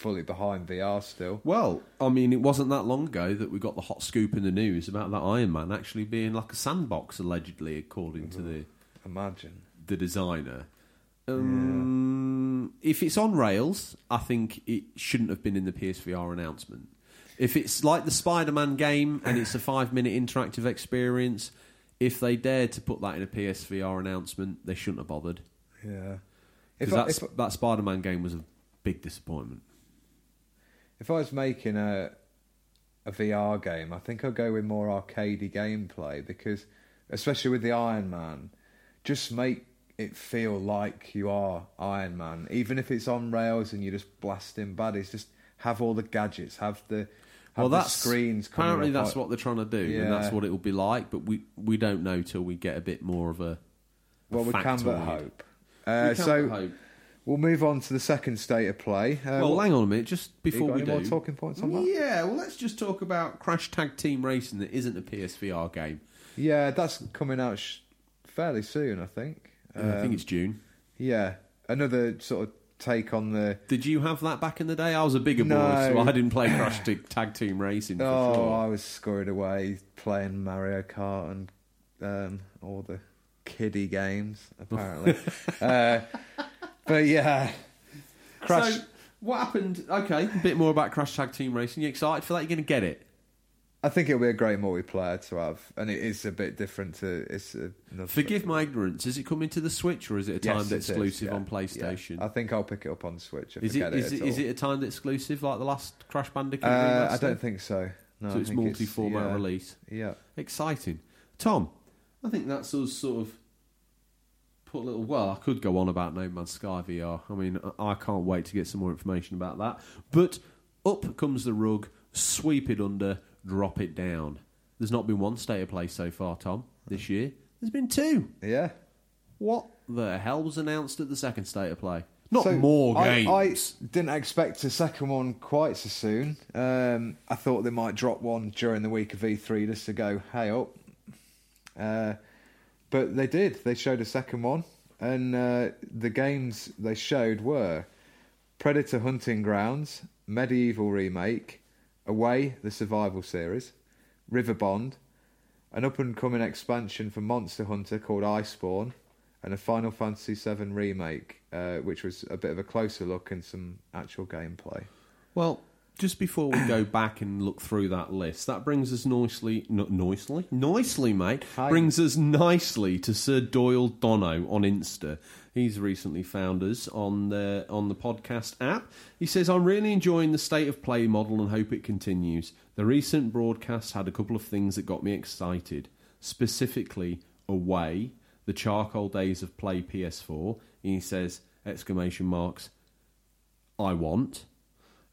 fully behind VR still." Well, I mean, it wasn't that long ago that we got the hot scoop in the news about that Iron Man actually being like a sandbox, allegedly, according to the Imagine. the designer. Um, If it's on rails, I think it shouldn't have been in the PSVR announcement. If it's like the Spider Man game and it's a five minute interactive experience, if they dared to put that in a PSVR announcement, they shouldn't have bothered. Yeah. Because that, that Spider Man game was a big disappointment. If I was making a a VR game, I think I'd go with more arcadey gameplay because, especially with the Iron Man, just make it feel like you are Iron Man, even if it's on rails and you're just blasting baddies. Just have all the gadgets, have the have well, the that's screens. Apparently, that's what they're trying to do, Yeah. and that's what it will be like. But we we don't know till we get a bit more of a. Well, we can but hope. We Uh, can so but hope. We'll move on to the second state of play. Uh, well, hang on a minute, just before we any more do. talking points on that? Yeah, well, let's just talk about Crash Tag Team Racing that isn't a PSVR game. Yeah, that's coming out sh- fairly soon, I think. I think Um, it's June. yeah, another sort of take on the. Did you have that back in the day? I was a bigger boy, so I didn't play Crash Tag- Team Racing. For Oh, sure. I was scored away playing Mario Kart and um, all the kiddie games, apparently. uh, but yeah, Crash. So, what happened? Okay, a bit more about Crash Tag Team Racing. You excited for that? You're going to get it. I think it'll be a great multiplayer to have, and it is a bit different to. It's Forgive my ignorance. Is it coming to the Switch or is it a Yes, timed it is, exclusive yeah, on yeah. PlayStation? I think I'll pick it up on Switch. If Is I it get is it, it is it a timed exclusive like the last Crash Bandicoot? Uh. I don't think so. No, so I it's multi-format yeah, release. Yeah. Exciting, Tom. I think that's us sort of put a little. Well, I could go on about No Man's Sky VR. I mean, I I can't wait to get some more information about that. But up comes the rug, sweep it under, drop it down. There's not been one state of play so far, Tom, this year. There's been two. Yeah. What the hell was announced at the second state of play? Not So, more I- games. I, didn't expect a second one quite so soon. Um, I thought they might drop one during the week of E3 just to go, hey up. Uh, but they did. They showed a second one. And uh, the games they showed were Predator Hunting Grounds, MediEvil Remake, Away, the Survival Series, Riverbond, an up and coming expansion for Monster Hunter called Iceborne, and a Final Fantasy VII remake, uh, which was a bit of a closer look and some actual gameplay. Well, just before we go back and look through that list, that brings us nicely, no, nicely, nicely, mate. Hi. Brings us nicely to Sir Doyle Dono on Insta. He's recently found us on the on the podcast app. He says, "I'm really enjoying the state of play model and hope it continues. The recent broadcast had a couple of things that got me excited, specifically away." The charcoal days of play PS4. He says exclamation marks. I want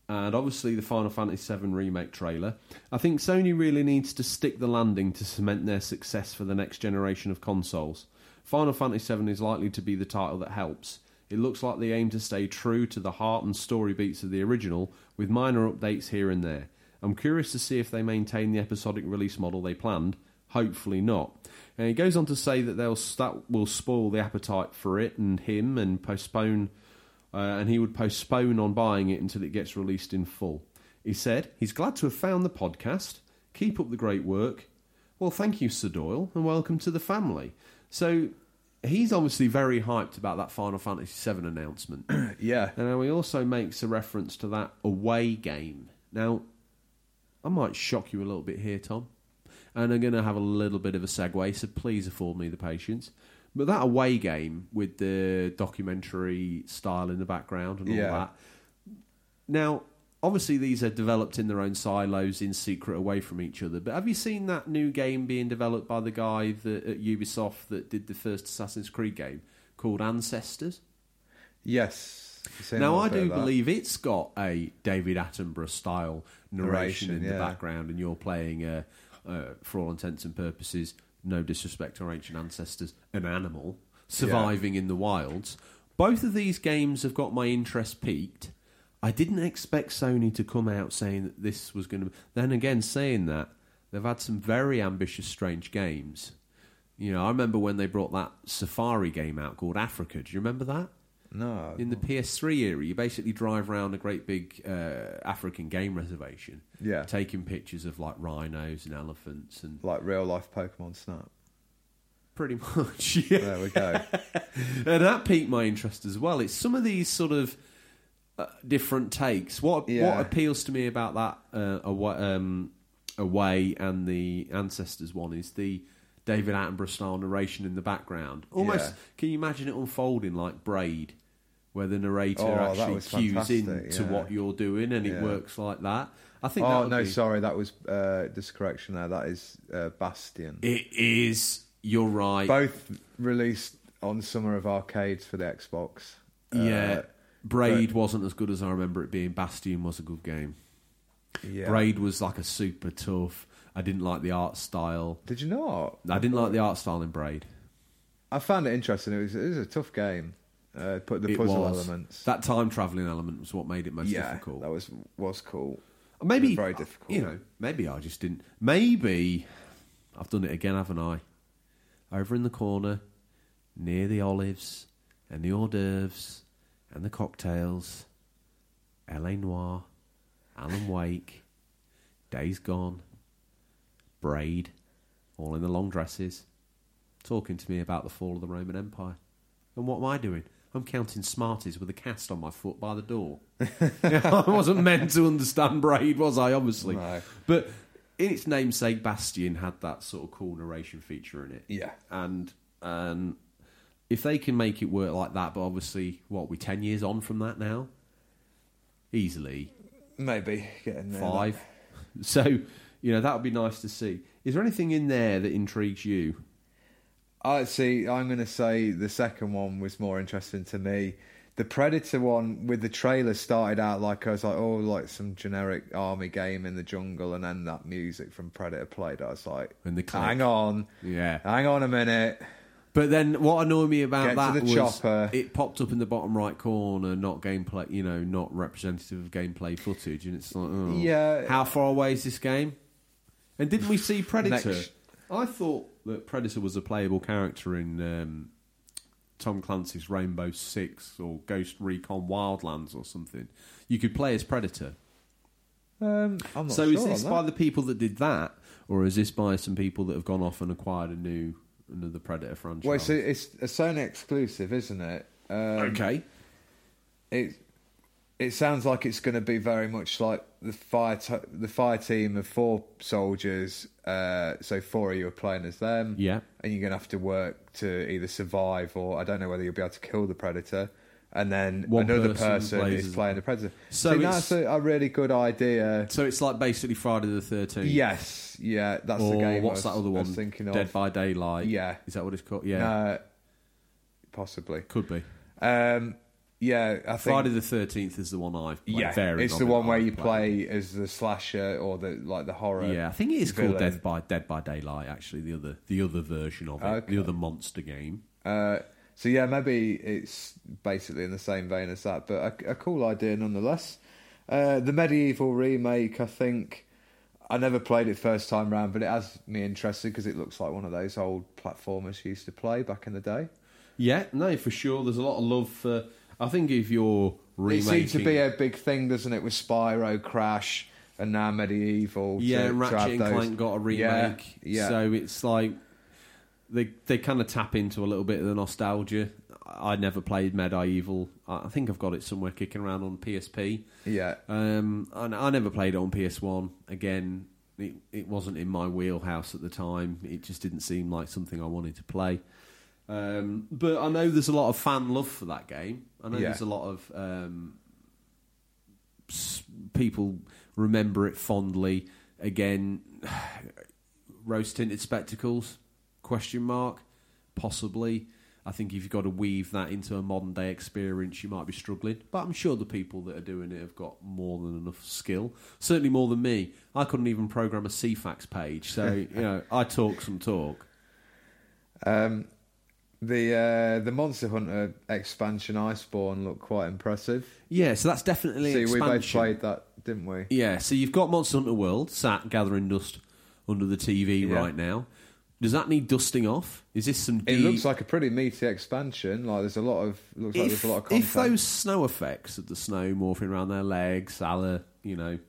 and obviously the Final Fantasy VII remake trailer. I think Sony really needs to stick the landing to cement their success for the next generation of consoles. Final Fantasy VII is likely to be the title that helps. It looks like they aim to stay true to the heart and story beats of the original, with minor updates here and there. I'm curious to see if they maintain the episodic release model they planned. Hopefully not. And he goes on to say that they'll that will spoil the appetite for it and him and postpone uh, and he would postpone on buying it until it gets released in full. He said he's glad to have found the podcast. Keep up the great work. Well, thank you, Sir Doyle, and welcome to the family. So he's obviously very hyped about that Final Fantasy VII announcement. Yeah. And now he also makes a reference to that away game. Now, I might shock you a little bit here, Tom, and I'm going to have a little bit of a segue, so please afford me the patience. But that away game with the documentary style in the background and all Yeah. that. Now, obviously, these are developed in their own silos in secret away from each other. But have you seen that new game being developed by the guy that, at Ubisoft that did the first Assassin's Creed game called Ancestors? Yes. A Now, I do believe it's got a David Attenborough style narration, Narration, in the background, and you're playing, uh, uh, for all intents and purposes, no disrespect to our ancient ancestors, an animal surviving in the wilds. Both of these games have got my interest peaked. I didn't expect Sony to come out saying that this was going to. Then again, saying that they've had some very ambitious, strange games. You know, I remember when they brought that Safari game out called Africa. Do you remember that? No. In the PS3 era, you basically drive around a great big uh, African game reservation, Yeah. taking pictures of like rhinos and elephants, and Like real life Pokemon Snap. pretty much, yeah. There we go. and that piqued my interest as well. It's some of these sort of uh, different takes. What Yeah. what appeals to me about that uh, away, um, away and the ancestors one is the David Attenborough style narration in the background. Almost, Yeah. can you imagine it unfolding like Braid, where the narrator Oh, actually cues in into yeah. what you're doing, and it works like that. I think. Oh no, be- sorry, that was uh, just correction there. That is uh, Bastion. It is. You're right. Both released on Summer of Arcades for the Xbox. yeah. Uh, Braid wasn't as good as I remember it being. Bastion was a good game. yeah. Braid was like a super tough. I didn't like the art style. Did you not? I didn't like the art style in Braid. I found it interesting. It was it was a tough game. Uh, put the It puzzle was. elements. That time traveling element was what made it most yeah, difficult. that was was cool. Maybe very difficult. You know, maybe I just didn't. Maybe I've done it again, haven't I? Over in the corner, near the olives and the hors d'oeuvres and the cocktails, L.A. Noire, Alan Wake, Days Gone, Braid, all in the long dresses, talking to me about the fall of the Roman Empire. And what am I doing? I'm counting Smarties with a cast on my foot by the door. I wasn't meant to understand Braid, was I? Obviously. No. But in its namesake, Bastion had that sort of cool narration feature in it. Yeah. And and if they can make it work like that, but obviously, what, we 10 years on from that now? Easily. Maybe getting there. Five. So, you know, that would be nice to see. Is there anything in there that intrigues you? I see. I'm going to say the second one was more interesting to me. The Predator one with the trailer started out like I was like, oh, like some generic army game in the jungle, and then that music from Predator played. I was like, And the click. hang on, Yeah. hang on a minute. But then what annoyed me about Get that was chopper. it popped up in the bottom right corner, not gameplay, you know, not representative of gameplay footage, and it's like, oh, Yeah. how far away is this game? And didn't we see Predator? Next- I thought that Predator was a playable character in um, Tom Clancy's Rainbow Six or Ghost Recon Wildlands or something. You could play as Predator. Um, I'm not So sure is this on by that. the people that did that, or is this by some people that have gone off and acquired a new another Predator franchise? Well, it's a, it's a Sony exclusive, isn't it? Um, okay. it it sounds like it's going to be very much like the fire t- the fire team of four soldiers. Uh, so four of you are playing as them. Yeah. and you're going to have to work to either survive or I don't know whether you'll be able to kill the predator. And then One another person person is playing the predator. So So that's a, a really good idea. So it's like basically Friday the Thirteenth. Yes, yeah, that's or the game. what's I that was, other one? was thinking Dead of. by Daylight. Yeah. is that what it's called? Yeah, Uh, possibly. could be. Um, yeah, I think Friday the Thirteenth is the one I've played. Yeah, it's the one where you play as the slasher or the like the horror. Yeah, I think it is called villain. Dead by Dead by Daylight. Actually, the other the other version of it, Okay. the other monster game. Uh, so yeah, maybe it's basically in the same vein as that, but a, a cool idea nonetheless. Uh, the MediEvil remake, I think. I never played it first time round, but it has me interested because it looks like one of those old platformers you used to play back in the day. Yeah, no, for sure. There's a lot of love for. I think if you're remaking, It seems to be a big thing, doesn't it, with Spyro, Crash, and now MediEvil. yeah, to, to Ratchet have and Clank got a remake. Yeah, yeah. So it's like they they kind of tap into a little bit of the nostalgia. I never played MediEvil. I think I've got it somewhere kicking around on PSP. yeah. Um, I, I never played it on PS One. Again, it, it wasn't in my wheelhouse at the time. It just didn't seem like something I wanted to play. Um, but I know there's a lot of fan love for that game. I know Yeah. there's a lot of um, people remember it fondly. Again, rose tinted spectacles? Question mark. Possibly. I think if you've got to weave that into a modern day experience, you might be struggling. But I'm sure the people that are doing it have got more than enough skill. Certainly more than me. I couldn't even program a Ceefax page, so you know I talk some talk. Um, the uh, the Monster Hunter expansion Iceborne looked quite impressive. Yeah, so that's definitely See, an we both played that, didn't we? Yeah, so you've got Monster Hunter World sat gathering dust under the TV Yeah. right now. Does that need dusting off? Is this some? It looks like a pretty meaty expansion. Like there's a lot of looks like there's a lot of content. if those snow effects of the snow morphing around their legs, a la, you know,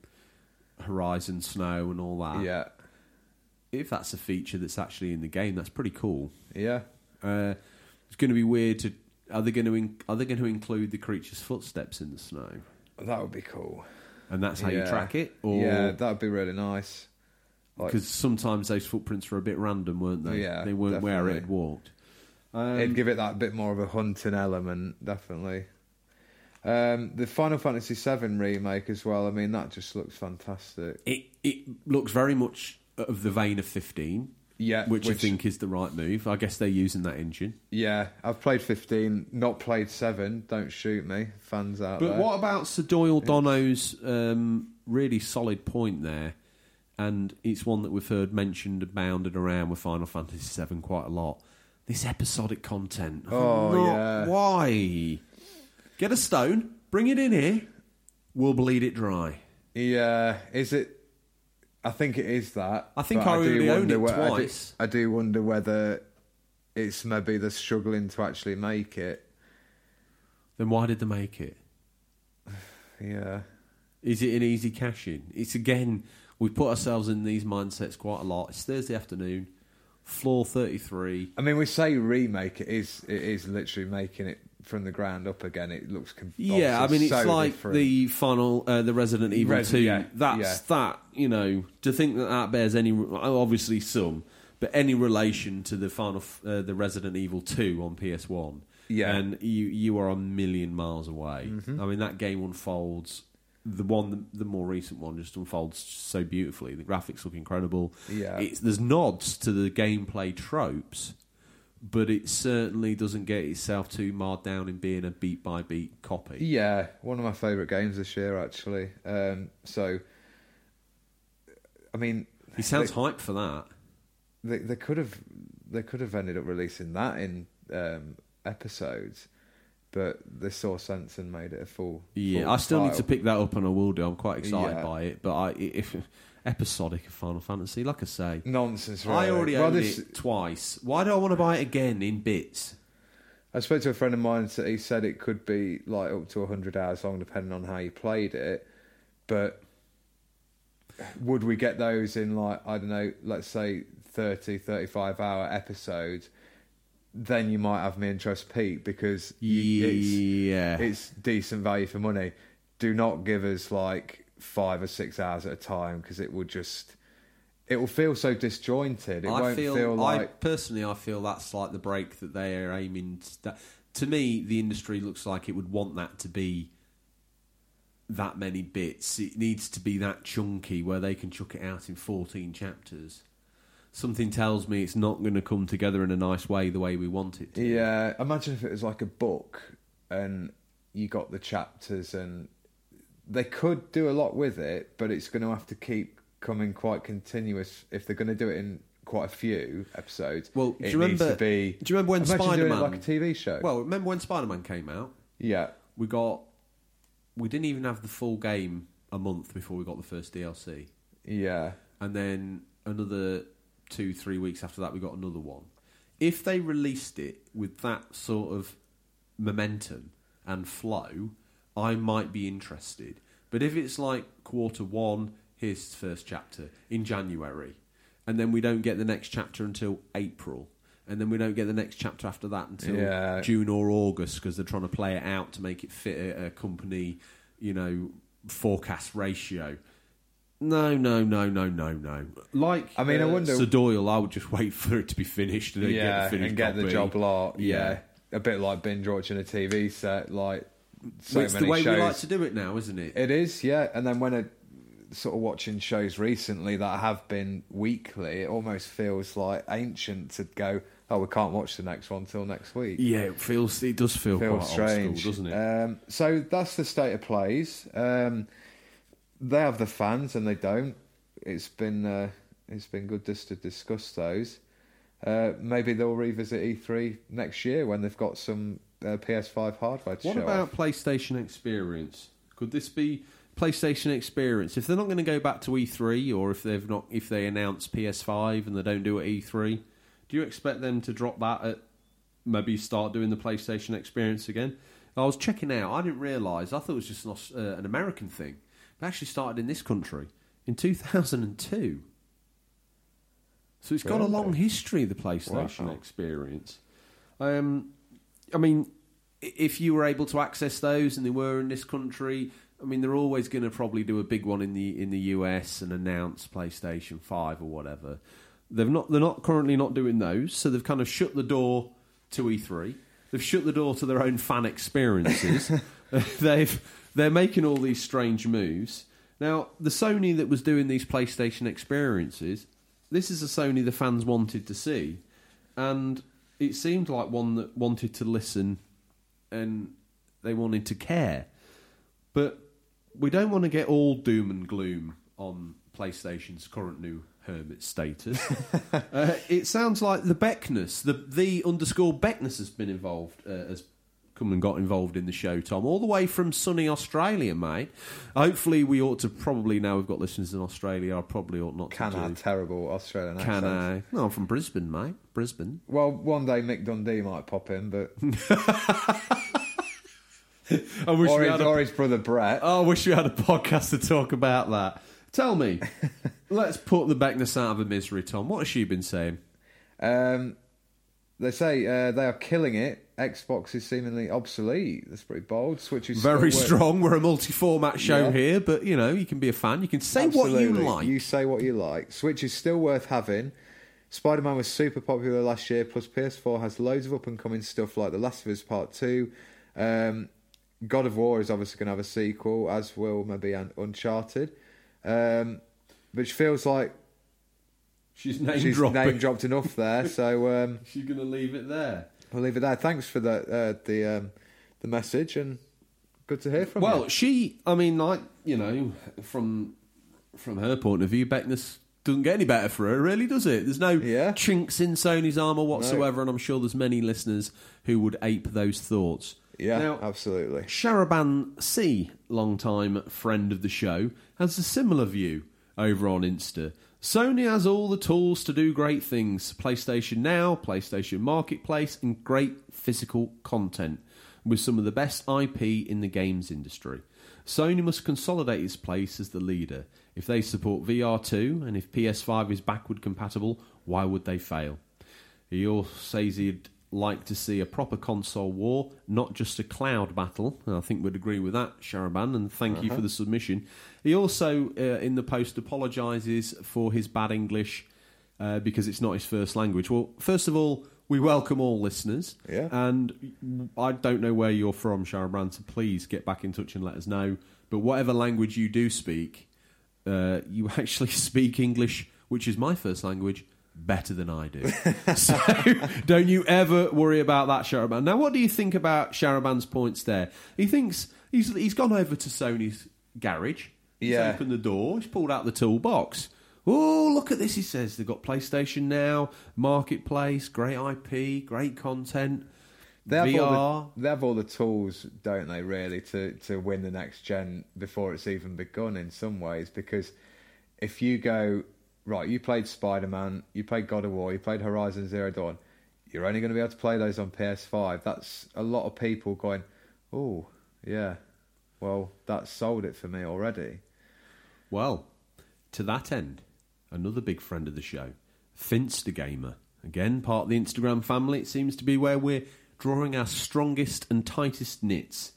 Horizon Snow and all that. yeah, If that's a feature that's actually in the game, that's pretty cool. yeah, Uh, it's going to be weird to. Are they going to in, are they going to include the creature's footsteps in the snow? that would be cool. And that's how you track it, or Yeah, that would be really nice. Like, because sometimes those footprints were a bit random, weren't they? Yeah, they weren't where it had walked. Um, it'd give it that bit more of a hunting element, definitely. Um, the Final Fantasy VII remake as well. I mean, that just looks fantastic. it it looks very much of the vein of fifteen, Yeah, which, I think is the right move. I guess they're using that engine. Yeah, I've played 15, not played 7. Don't shoot me, fans out But there. what about Sir Doyle Dono's um, really solid point there? And it's one that we've heard mentioned and bounded around with Final Fantasy VII quite a lot. This episodic content. Oh, Not- yeah. Why? Get a stone, bring it in here, we'll bleed it dry. Yeah, is it? I think it is that. I think I do already own it whe- I do- twice. I do wonder whether it's maybe they're struggling to actually make it. Then why did they make it? Yeah. Is it an easy cash in? It's again, we put ourselves in these mindsets quite a lot. It's Thursday afternoon, floor 33. I mean, we say remake. It is. It is literally making it from the ground up again. It looks. Com- Yeah, I mean, it's so like different. the final, uh, the Resident Evil Res- 2. yeah, That's yeah. that, you know, to think that that bears any, obviously some, but any relation to the final, uh, the Resident Evil 2 on PS1. Yeah. Mm-hmm. And you, you are a million miles away. I mean, that game unfolds. The one, the, the more recent one, just unfolds so beautifully. The graphics look incredible. Yeah. it's, there's nods to the gameplay tropes, but it certainly doesn't get itself too marred down in being a beat by beat copy. Yeah, one of my favourite games this year, actually. Um, so, I mean, He sounds they, hyped for that. they, they could have they could have ended up releasing that in um, episodes, but they saw sense and made it a full. Yeah, full I still need to pick that up, and I will do. I'm quite excited Yeah. by it, but I if episodic of Final Fantasy, like I say, nonsense. I already Well, own this- it twice. Why do I want to buy it again in bits? I spoke to a friend of mine. He said it could be like up to hundred hours long, depending on how you played it. But would we get those in like I don't know, let's say 30, 35 hour episodes? Then you might have my interest peak because y- it's Yeah, it's decent value for money. Do not give us like five or six hours at a time because it will just it will feel so disjointed. It I won't feel, feel, I personally, I feel that's like the break that they are aiming. To, that, to me, the industry looks like it would want that to be that many bits. It needs to be that chunky where they can chuck it out in 14 chapters. Something tells me it's not going to come together in a nice way the way we want it to. Yeah, imagine if it was like a book and you got the chapters and they could do a lot with it, but it's going to have to keep coming quite continuous if they're going to do it in quite a few episodes. Well, do you remember- to be. do you remember when it Spider-Man- like a TV show? Well, remember when Spider Man came out? yeah, We got. We didn't even have the full game a month before we got the first DLC. yeah, and then another two, three weeks after that, we got another one. If they released it with that sort of momentum and flow, I might be interested. But if it's like quarter one, here's the first chapter in January, and then we don't get the next chapter until April, and then we don't get the next chapter after that until Yeah. June or August because they're trying to play it out to make it fit a, a company, you know, forecast ratio. No, no, no, no, no, no. Like, I mean, I uh, wonder- Sir Doyle, I would just wait for it to be finished and then get yeah, the finished and get the job lot. Yeah. Yeah. a bit like binge watching a TV set. Like so it's the way shows. we like to do it now, isn't it? It is, yeah. And then when I sort of watching shows recently that have been weekly, it almost feels like ancient to go. Oh, we can't watch the next one till next week. yeah, it feels. It does feel quite strange, school, doesn't it? Um, so that's the state of plays. Um, they have the fans, and they don't. It's been uh, it's been good just to discuss those. Uh, maybe they'll revisit E3 next year when they've got some uh, PS5 hardware to what show about off. PlayStation Experience? Could this be PlayStation Experience? If they're not going to go back to E3, or if they've not, if they announce PS5 and they don't do it at E3, do you expect them to drop that at maybe start doing the PlayStation Experience again? I was checking out. I didn't realise. I thought it was just an, uh, an American thing. It actually started in this country in 2002. So it's got a long history, the PlayStation Wow. Experience. Um, I mean, if you were able to access those and they were in this country, I mean, they're always going to probably do a big one in the in the US and announce PlayStation Five or whatever. They've not. They're not currently not doing those, so they've kind of shut the door to E3. They've shut the door to their own fan experiences. they've they're making all these strange moves. Now, the Sony that was doing these PlayStation experiences, this is a Sony the fans wanted to see, and it seemed like one that wanted to listen and they wanted to care. But we don't want to get all doom and gloom on PlayStation's current new hermit status. uh, it sounds like the Beckness, the the underscore Beckness has been involved, uh, has come and got involved in the show, Tom, all the way from sunny Australia, mate. Hopefully, we ought to probably now we've got listeners in Australia. I probably ought not Can to. I do. terrible Australian Can accent? I? No, I'm from Brisbane, mate. Brisbane. Well, one day Mick Dundee might pop in, but I wish or we his, had a or his brother Brett. Oh, I wish we had a podcast to talk about that. Tell me, let's put the Beckness out of her misery, Tom. What has she been saying? Um, they say uh, they are killing it. Xbox is seemingly obsolete. That's pretty bold. Switch is Very strong. We're a multi-format show Yeah. here, but you know you can be a fan. You can say what you like. You say what you like. Switch is still worth having. Spider Man was super popular last year, plus PS4 has loads of up and coming stuff like The Last of Us Part 2. Um, God of War is obviously going to have a sequel, as will maybe Un- Uncharted. Um, which feels like She's name, she's name dropped enough there, so um, She's going to leave it there. I'll leave it there. Thanks for the uh, the um, the message and good to hear from Well, you. she. I mean, like you know, from from her point of view, Beckness doesn't get any better for her, really, does it? There's no Yeah. chinks in Sony's armour whatsoever, and I'm sure there's many listeners who would ape those thoughts. Yeah, Now, absolutely. Sharaban C, long-time friend of the show, has a similar view over on Insta. Sony has all the tools to do great things PlayStation Now, PlayStation Marketplace, and great physical content with some of the best IP in the games industry. Sony must consolidate its place as the leader. If they support VR2 and if PS5 is backward compatible, why would they fail? He also says he'd like to see a proper console war, not just a cloud battle. And I think we'd agree with that, Sharaban, and thank you for the submission. He also, uh, in the post, apologises for his bad English uh, because it's not his first language. Well, first of all, we welcome all listeners. Yeah. And I don't know where you're from, Sharaban, so please get back in touch and let us know. But whatever language you do speak, uh, you actually speak English, which is my first language, better than I do. so don't you ever worry about that, Sharaban. Now, what do you think about Sharaban's points there? He thinks he's he's gone over to Sony's garage. He's Yeah. opened the door. He's pulled out the toolbox. Oh, look at this! He says they've got PlayStation Now, Marketplace, great IP, great content. They have, VR. all the, they have all the tools, don't they, really, to, to win the next gen before it's even begun in some ways. Because if you go, right, you played Spider Man, you played God of War, you played Horizon Zero Dawn, you're only going to be able to play those on PS5. That's a lot of people going, oh, yeah, well, that sold it for me already. Well, to that end, another big friend of the show, Finster Gamer. Again, part of the Instagram family. It seems to be where we're drawing our strongest and tightest knits.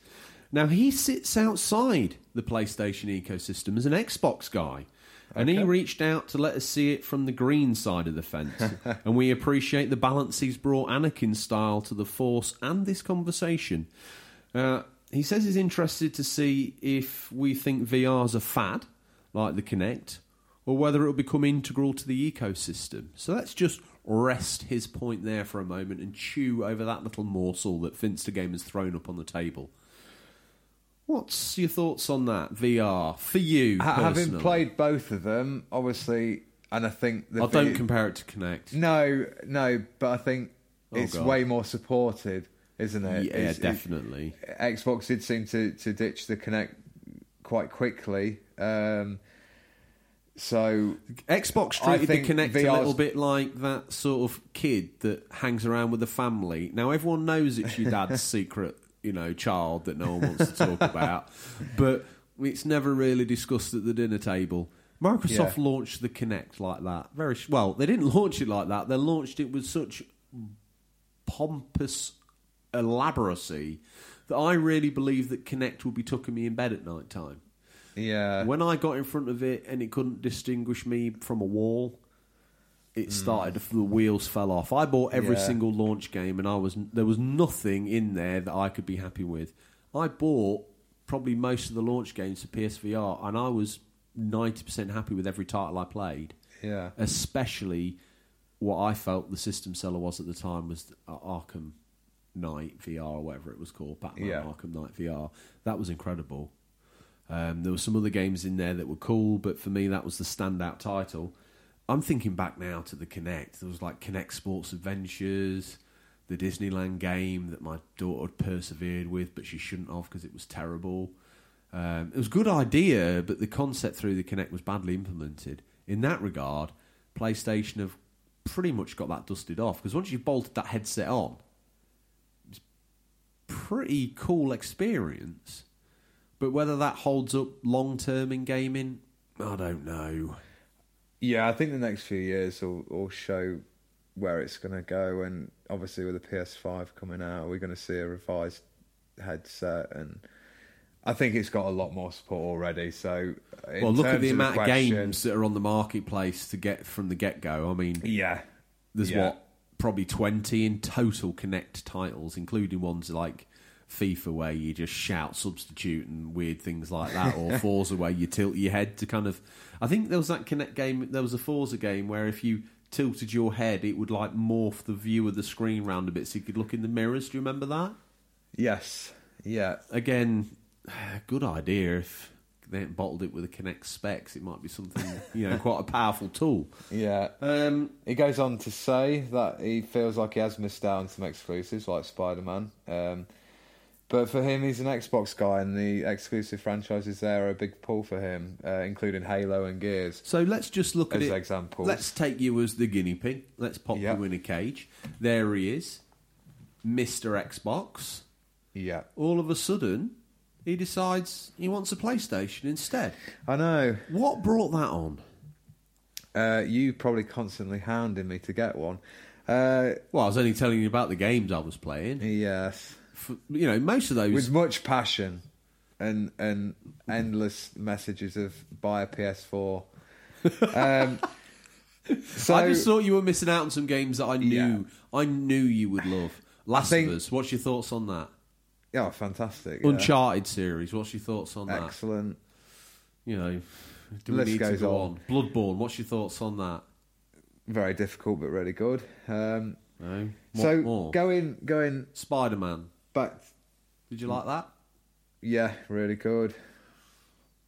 Now, he sits outside the PlayStation ecosystem as an Xbox guy. And he reached out to let us see it from the green side of the fence. and we appreciate the balance he's brought Anakin style to the Force and this conversation. Uh, he says he's interested to see if we think VR's a fad, like the Kinect, or whether it'll become integral to the ecosystem. So let's just rest his point there for a moment and chew over that little morsel that Finster Game has thrown up on the table. What's your thoughts on that VR for you? Ha- having personally? played both of them, obviously, and I think the I don't vi- compare it to Kinect. No, no, but I think Oh, it's God. way more supported, isn't it? Yeah, It's- it- definitely. Xbox did seem to, to ditch the Kinect quite quickly. Um, so Xbox I treated the think Kinect a VR's little bit like that sort of kid that hangs around with the family. Now everyone knows it's your dad's secret, you know, child that no one wants to talk about, but it's never really discussed at the dinner table. Microsoft Yeah. launched the Kinect like that. Very sh- well. They didn't launch it like that. They launched it with such pompous elaboracy that I really believe that Kinect would be tucking me in bed at night time. Yeah. When I got in front of it and it couldn't distinguish me from a wall, it started. The wheels fell off. I bought every Yeah. single launch game, and I was there was nothing in there that I could be happy with. I bought probably most of the launch games for PSVR, and I was ninety percent happy with every title I played. yeah. Especially what I felt the system seller was at the time was uh, Arkham Knight VR or whatever it was called, Batman Yeah. Arkham Knight VR. That was incredible. Um, there were some other games in there that were cool, but for me, that was the standout title. I'm thinking back now to the Kinect. There was like Kinect Sports Adventures, the Disneyland game that my daughter persevered with, but she shouldn't have because it was terrible. Um, it was a good idea, but the concept through the Kinect was badly implemented. In that regard, PlayStation have pretty much got that dusted off because once you've bolted that headset on, it's pretty cool experience. But whether that holds up long term in gaming, I don't know. Yeah, I think the next few years will, will show where it's going to go. And obviously, with the PS5 coming out, we're going to see a revised headset. And I think it's got a lot more support already. So, in well, look at the of amount of question- games that are on the marketplace to get from the get go. I mean, Yeah. There's Yeah. what probably twenty in total Kinect titles, including ones like FIFA where you just shout substitute and weird things like that, or Forza where you tilt your head to kind of. I think there was that Kinect game. There was a Forza game where if you tilted your head, it would like morph the view of the screen round a bit, so you could look in the mirrors. Do you remember that? Yes. Yeah. Again, good idea if they hadn't bottled it with a Kinect specs. It might be something you know quite a powerful tool. Yeah. Um, He goes on to say that he feels like he has missed out on some exclusives like Spider Man. Um, but for him, he's an Xbox guy, and the exclusive franchises there are a big pull for him, uh, including Halo and Gears So let's just look at as it. examples. Let's take you as the guinea pig. Let's pop Yeah. you in a cage. There he is, Mr. Xbox. Yeah, All of a sudden, he decides he wants a PlayStation instead. I know. What brought that on? Uh, you probably constantly hounding me to get one. Uh, Well, I was only telling you about the games I was playing. yes, F you know, most of those. with much passion and and endless messages of buy a PS4. um, so I just thought you were missing out on some games that I knew Yeah. I knew you would love. Last think- of Us. What's your thoughts on that? yeah, fantastic. yeah. Uncharted series. What's your thoughts on that? Excellent. You know, do we List need to go on. on? Bloodborne. What's your thoughts on that? Very difficult, but really good. Um, No. So more? going going Spider Man. Back, Did you like that? yeah, really good.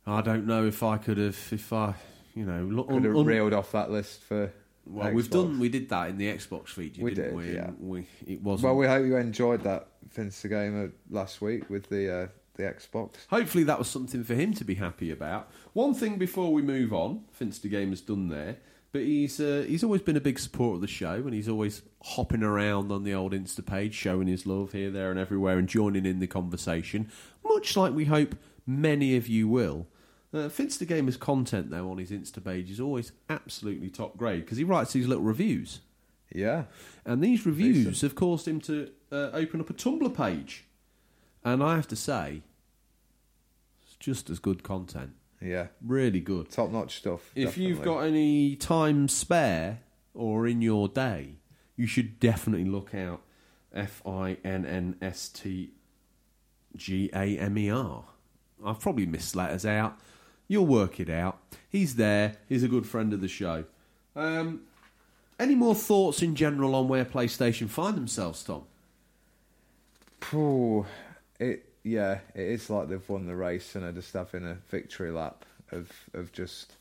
I don't know if I could have, if I, you know, look. Could have un- reeled off that list for. well, we've done, we did that in the Xbox feature, We didn't did, we? yeah. We it wasn't. Well, we hope you enjoyed that Finster game uh, last week with the uh, the Xbox. Hopefully, that was something for him to be happy about. One thing before we move on, Finster Game has done there, but he's uh, he's always been a big supporter of the show, and he's always hopping around on the old Insta page, showing his love here, there, and everywhere, and joining in the conversation. Much like we hope many of you will. Uh, Finster Gamer's content, though, on his Insta page is always absolutely top grade because he writes these little reviews. Yeah, And these reviews Decent. have caused him to uh, open up a Tumblr page. And I have to say, it's just as good content. Yeah, Really good. top notch stuff. If you've got any time spare or in your day, you should definitely look out F I N N S T G A M E R. I've probably missed letters out. You'll work it out. He's there. He's a good friend of the show. Um, any more thoughts in general on where PlayStation find themselves, Tom? Phew, it yeah, it is like they've won the race and are just having a victory lap of of just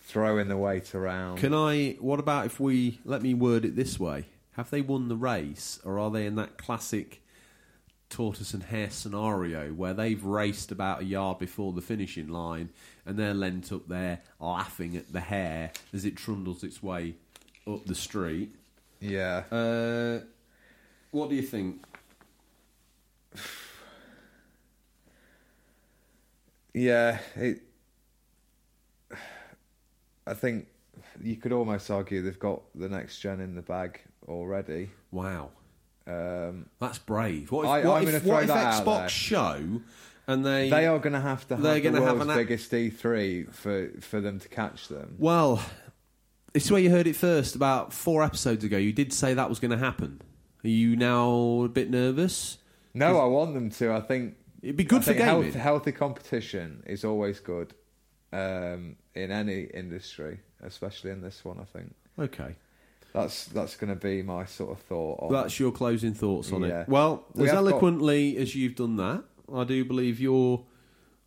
throwing the weight around. Can I? What about if we let me word it this way? Have they won the race, or are they in that classic tortoise and hare scenario where they've raced about a yard before the finishing line and they're lent up there laughing at the hare as it trundles its way up the street? yeah, Uh, what do you think? yeah, it. I think you could almost argue they've got the next gen in the bag already. Wow. Um, That's brave. What if, I- what if, what if Xbox show and they they are going to have to have They're the gonna have world's an app- biggest E3 for for them to catch them. Well, it's where you heard it first about four episodes ago. You did say that was going to happen. Are you now a bit nervous? No, I want them to. I think It'd be good I for gaming. health- healthy competition is always good um, in any industry, especially in this one. I think Okay, that's that's going to be my sort of thought. On that's your closing thoughts on Yeah. it. Well, We as have got- eloquently as you've done that, I do believe you're.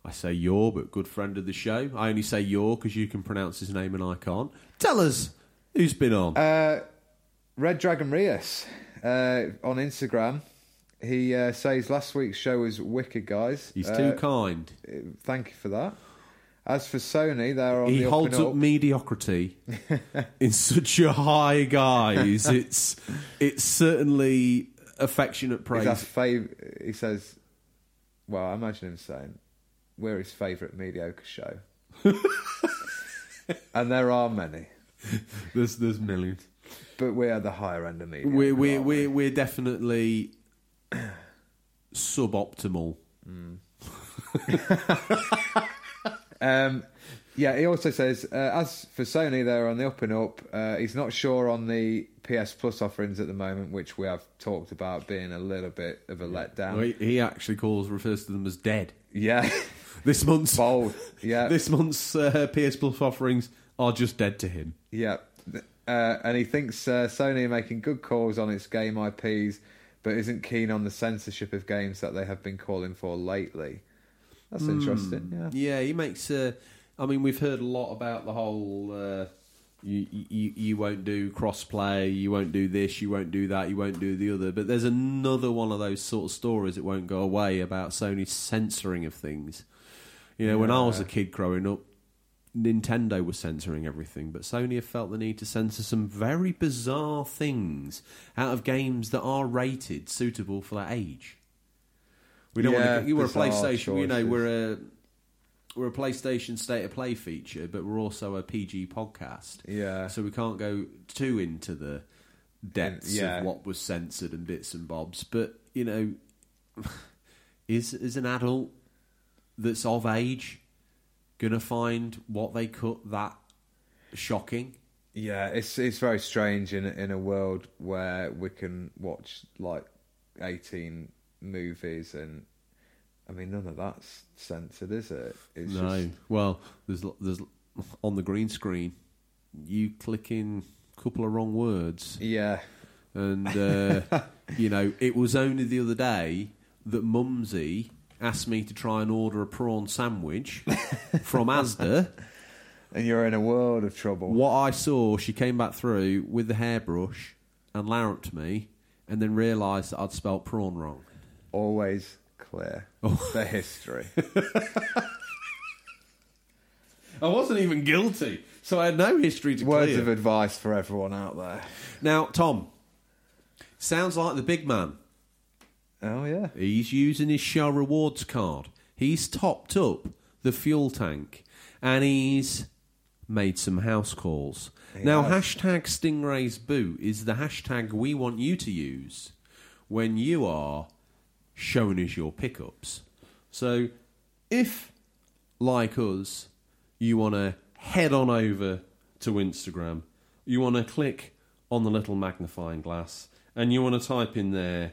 I say you're, but good friend of the show. I only say you're because you can pronounce his name and I can't. Tell us who's been on. Uh, Red Dragon Rios uh, on Instagram. He uh, says last week's show was wicked, guys. He's Uh, too kind. Thank you for that. As for Sony, they're on He the holds up up. mediocrity in such a high guise. It's it's certainly affectionate He's praise. fav- he says, well, I imagine him saying, we're his favourite mediocre show. and there are many, There's there's millions. but we are the higher end of mediocre. We're we're aren't we? we're, we're definitely suboptimal. Um, yeah, he also says, uh, as for Sony, they're on the up and up. Uh, he's not sure on the PS Plus offerings at the moment, which we have talked about being a little bit of a letdown. Well, he, he actually calls refers to them as dead. Yeah, This month's bold. Yeah, this month's uh, PS Plus offerings are just dead to him. yeah. Uh, and he thinks uh, Sony are making good calls on its game IPs, but isn't keen on the censorship of games that they have been calling for lately. That's interesting. Yeah. Yeah, he makes. Uh, I mean, we've heard a lot about the whole. Uh, you, you you won't do crossplay. You won't do this. You won't do that. You won't do the other. But there's another one of those sort of stories that won't go away about Sony's censoring of things. You know, when I was a kid growing up, Nintendo was censoring everything, but Sony have felt the need to censor some very bizarre things out of games that are rated suitable for that age. We don't Yeah, want to. You were a PlayStation. You know, we're a we're a PlayStation State of Play feature, but we're also a PG podcast. Yeah. So we can't go too into the depths Yeah. of what was censored and bits and bobs. But you know, is is an adult that's of age to find what they cut that shocking? Yeah, it's it's very strange in in a world where we can watch like eighteen movies and I mean none of that's censored, is it? It's no. just Well, there's there's on the green screen, you click in a couple of wrong words, yeah, and uh, you know it was only the other day that Mumsy asked me to try and order a prawn sandwich from Asda. and you're in a world of trouble. What I saw, she came back through with the hairbrush and larruped me, and then realised that I'd spelt prawn wrong. Always clear Oh. the history. I wasn't even guilty, so I had no history to Words clear. of advice for everyone out there. Now, Tom, sounds like the big man. Oh yeah, He's using his Shell Rewards card. He's topped up the fuel tank, and he's made some house calls. He now, has. hashtag Stingray's Boot is the hashtag we want you to use when you are showing us your pickups. So, if, like us, you want to head on over to Instagram, you want to click on the little magnifying glass, and you want to type in there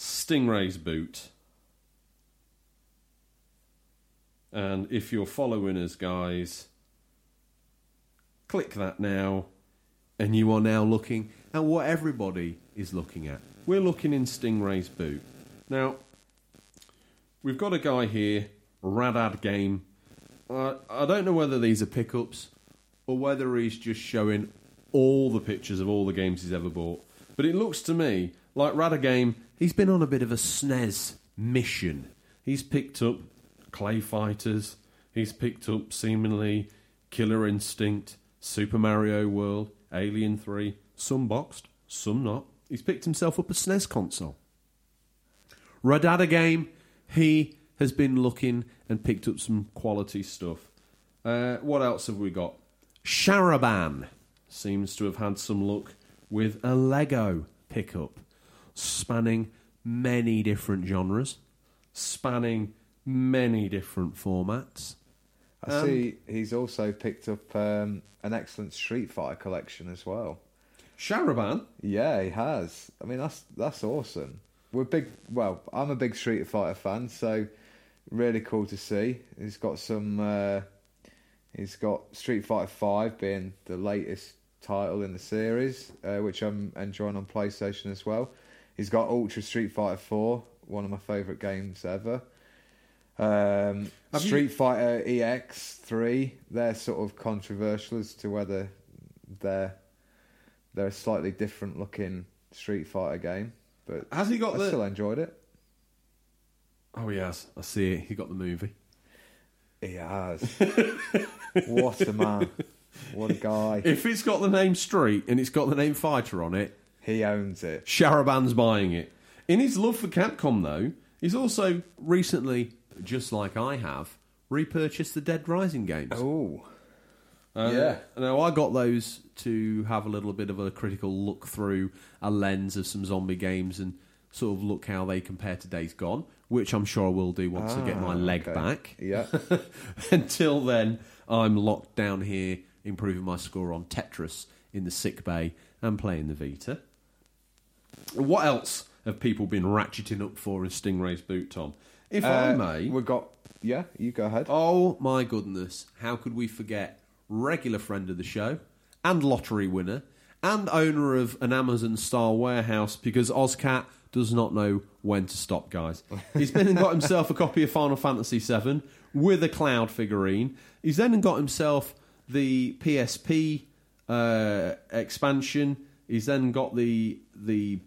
Stingray's Boot. And if you're following us, guys, click that now, and you are now looking at what everybody is looking at. We're looking in Stingray's boot. Now, we've got a guy here, Radad Game. Uh, I don't know whether these are pickups or whether he's just showing all the pictures of all the games he's ever bought. But it looks to me like Radad Game, he's been on a bit of a SNES mission. He's picked up Clay Fighters, he's picked up seemingly Killer Instinct, Super Mario World, Alien 3, some boxed, some not. He's picked himself up a SNES console. Radada game, he has been looking and picked up some quality stuff. Uh, what else have we got? Sharaban seems to have had some luck with a Lego pickup. Spanning many different genres, spanning many different formats. I Um, see he's also picked up um, an excellent Street Fighter collection as well. Sharaban, Yeah, he has. I mean, that's that's awesome. We're big. Well, I'm a big Street Fighter fan, so really cool to see. He's got some. Uh, he's got Street Fighter Five being the latest title in the series, uh, which I'm enjoying on PlayStation as well. He's got Ultra Street Fighter Four, one of my favourite games ever. Um, Have you- Street Fighter EX Three. They're sort of controversial as to whether they're they're a slightly different looking Street Fighter game, but has he got I the? still enjoyed it. Oh, he has. I see it. He got the movie. He has. what a man! What a guy! If it's got the name Street and it's got the name Fighter on it, He owns it. Sharaban's buying it. In his love for Capcom, though, he's also recently, just like I have, repurchased the Dead Rising games. Oh, Uh, yeah. Now I got those to have a little bit of a critical look through a lens of some zombie games and sort of look how they compare to Days Gone, which I'm sure I will do once I get my Ah, leg okay. back. yeah. Until then, I'm locked down here, improving my score on Tetris in the sick bay and playing the Vita. What else have people been ratcheting up for in Stingray's boot, Tom? If I Uh, may, we've got. Yeah, you go ahead. Oh my goodness, how could we forget regular friend of the show and lottery winner and owner of an Amazon style warehouse because Ozcat does not know when to stop, guys. He's been and got himself a copy of Final Fantasy VII with a cloud figurine. He's then got himself the PSP uh, expansion. He's then got the the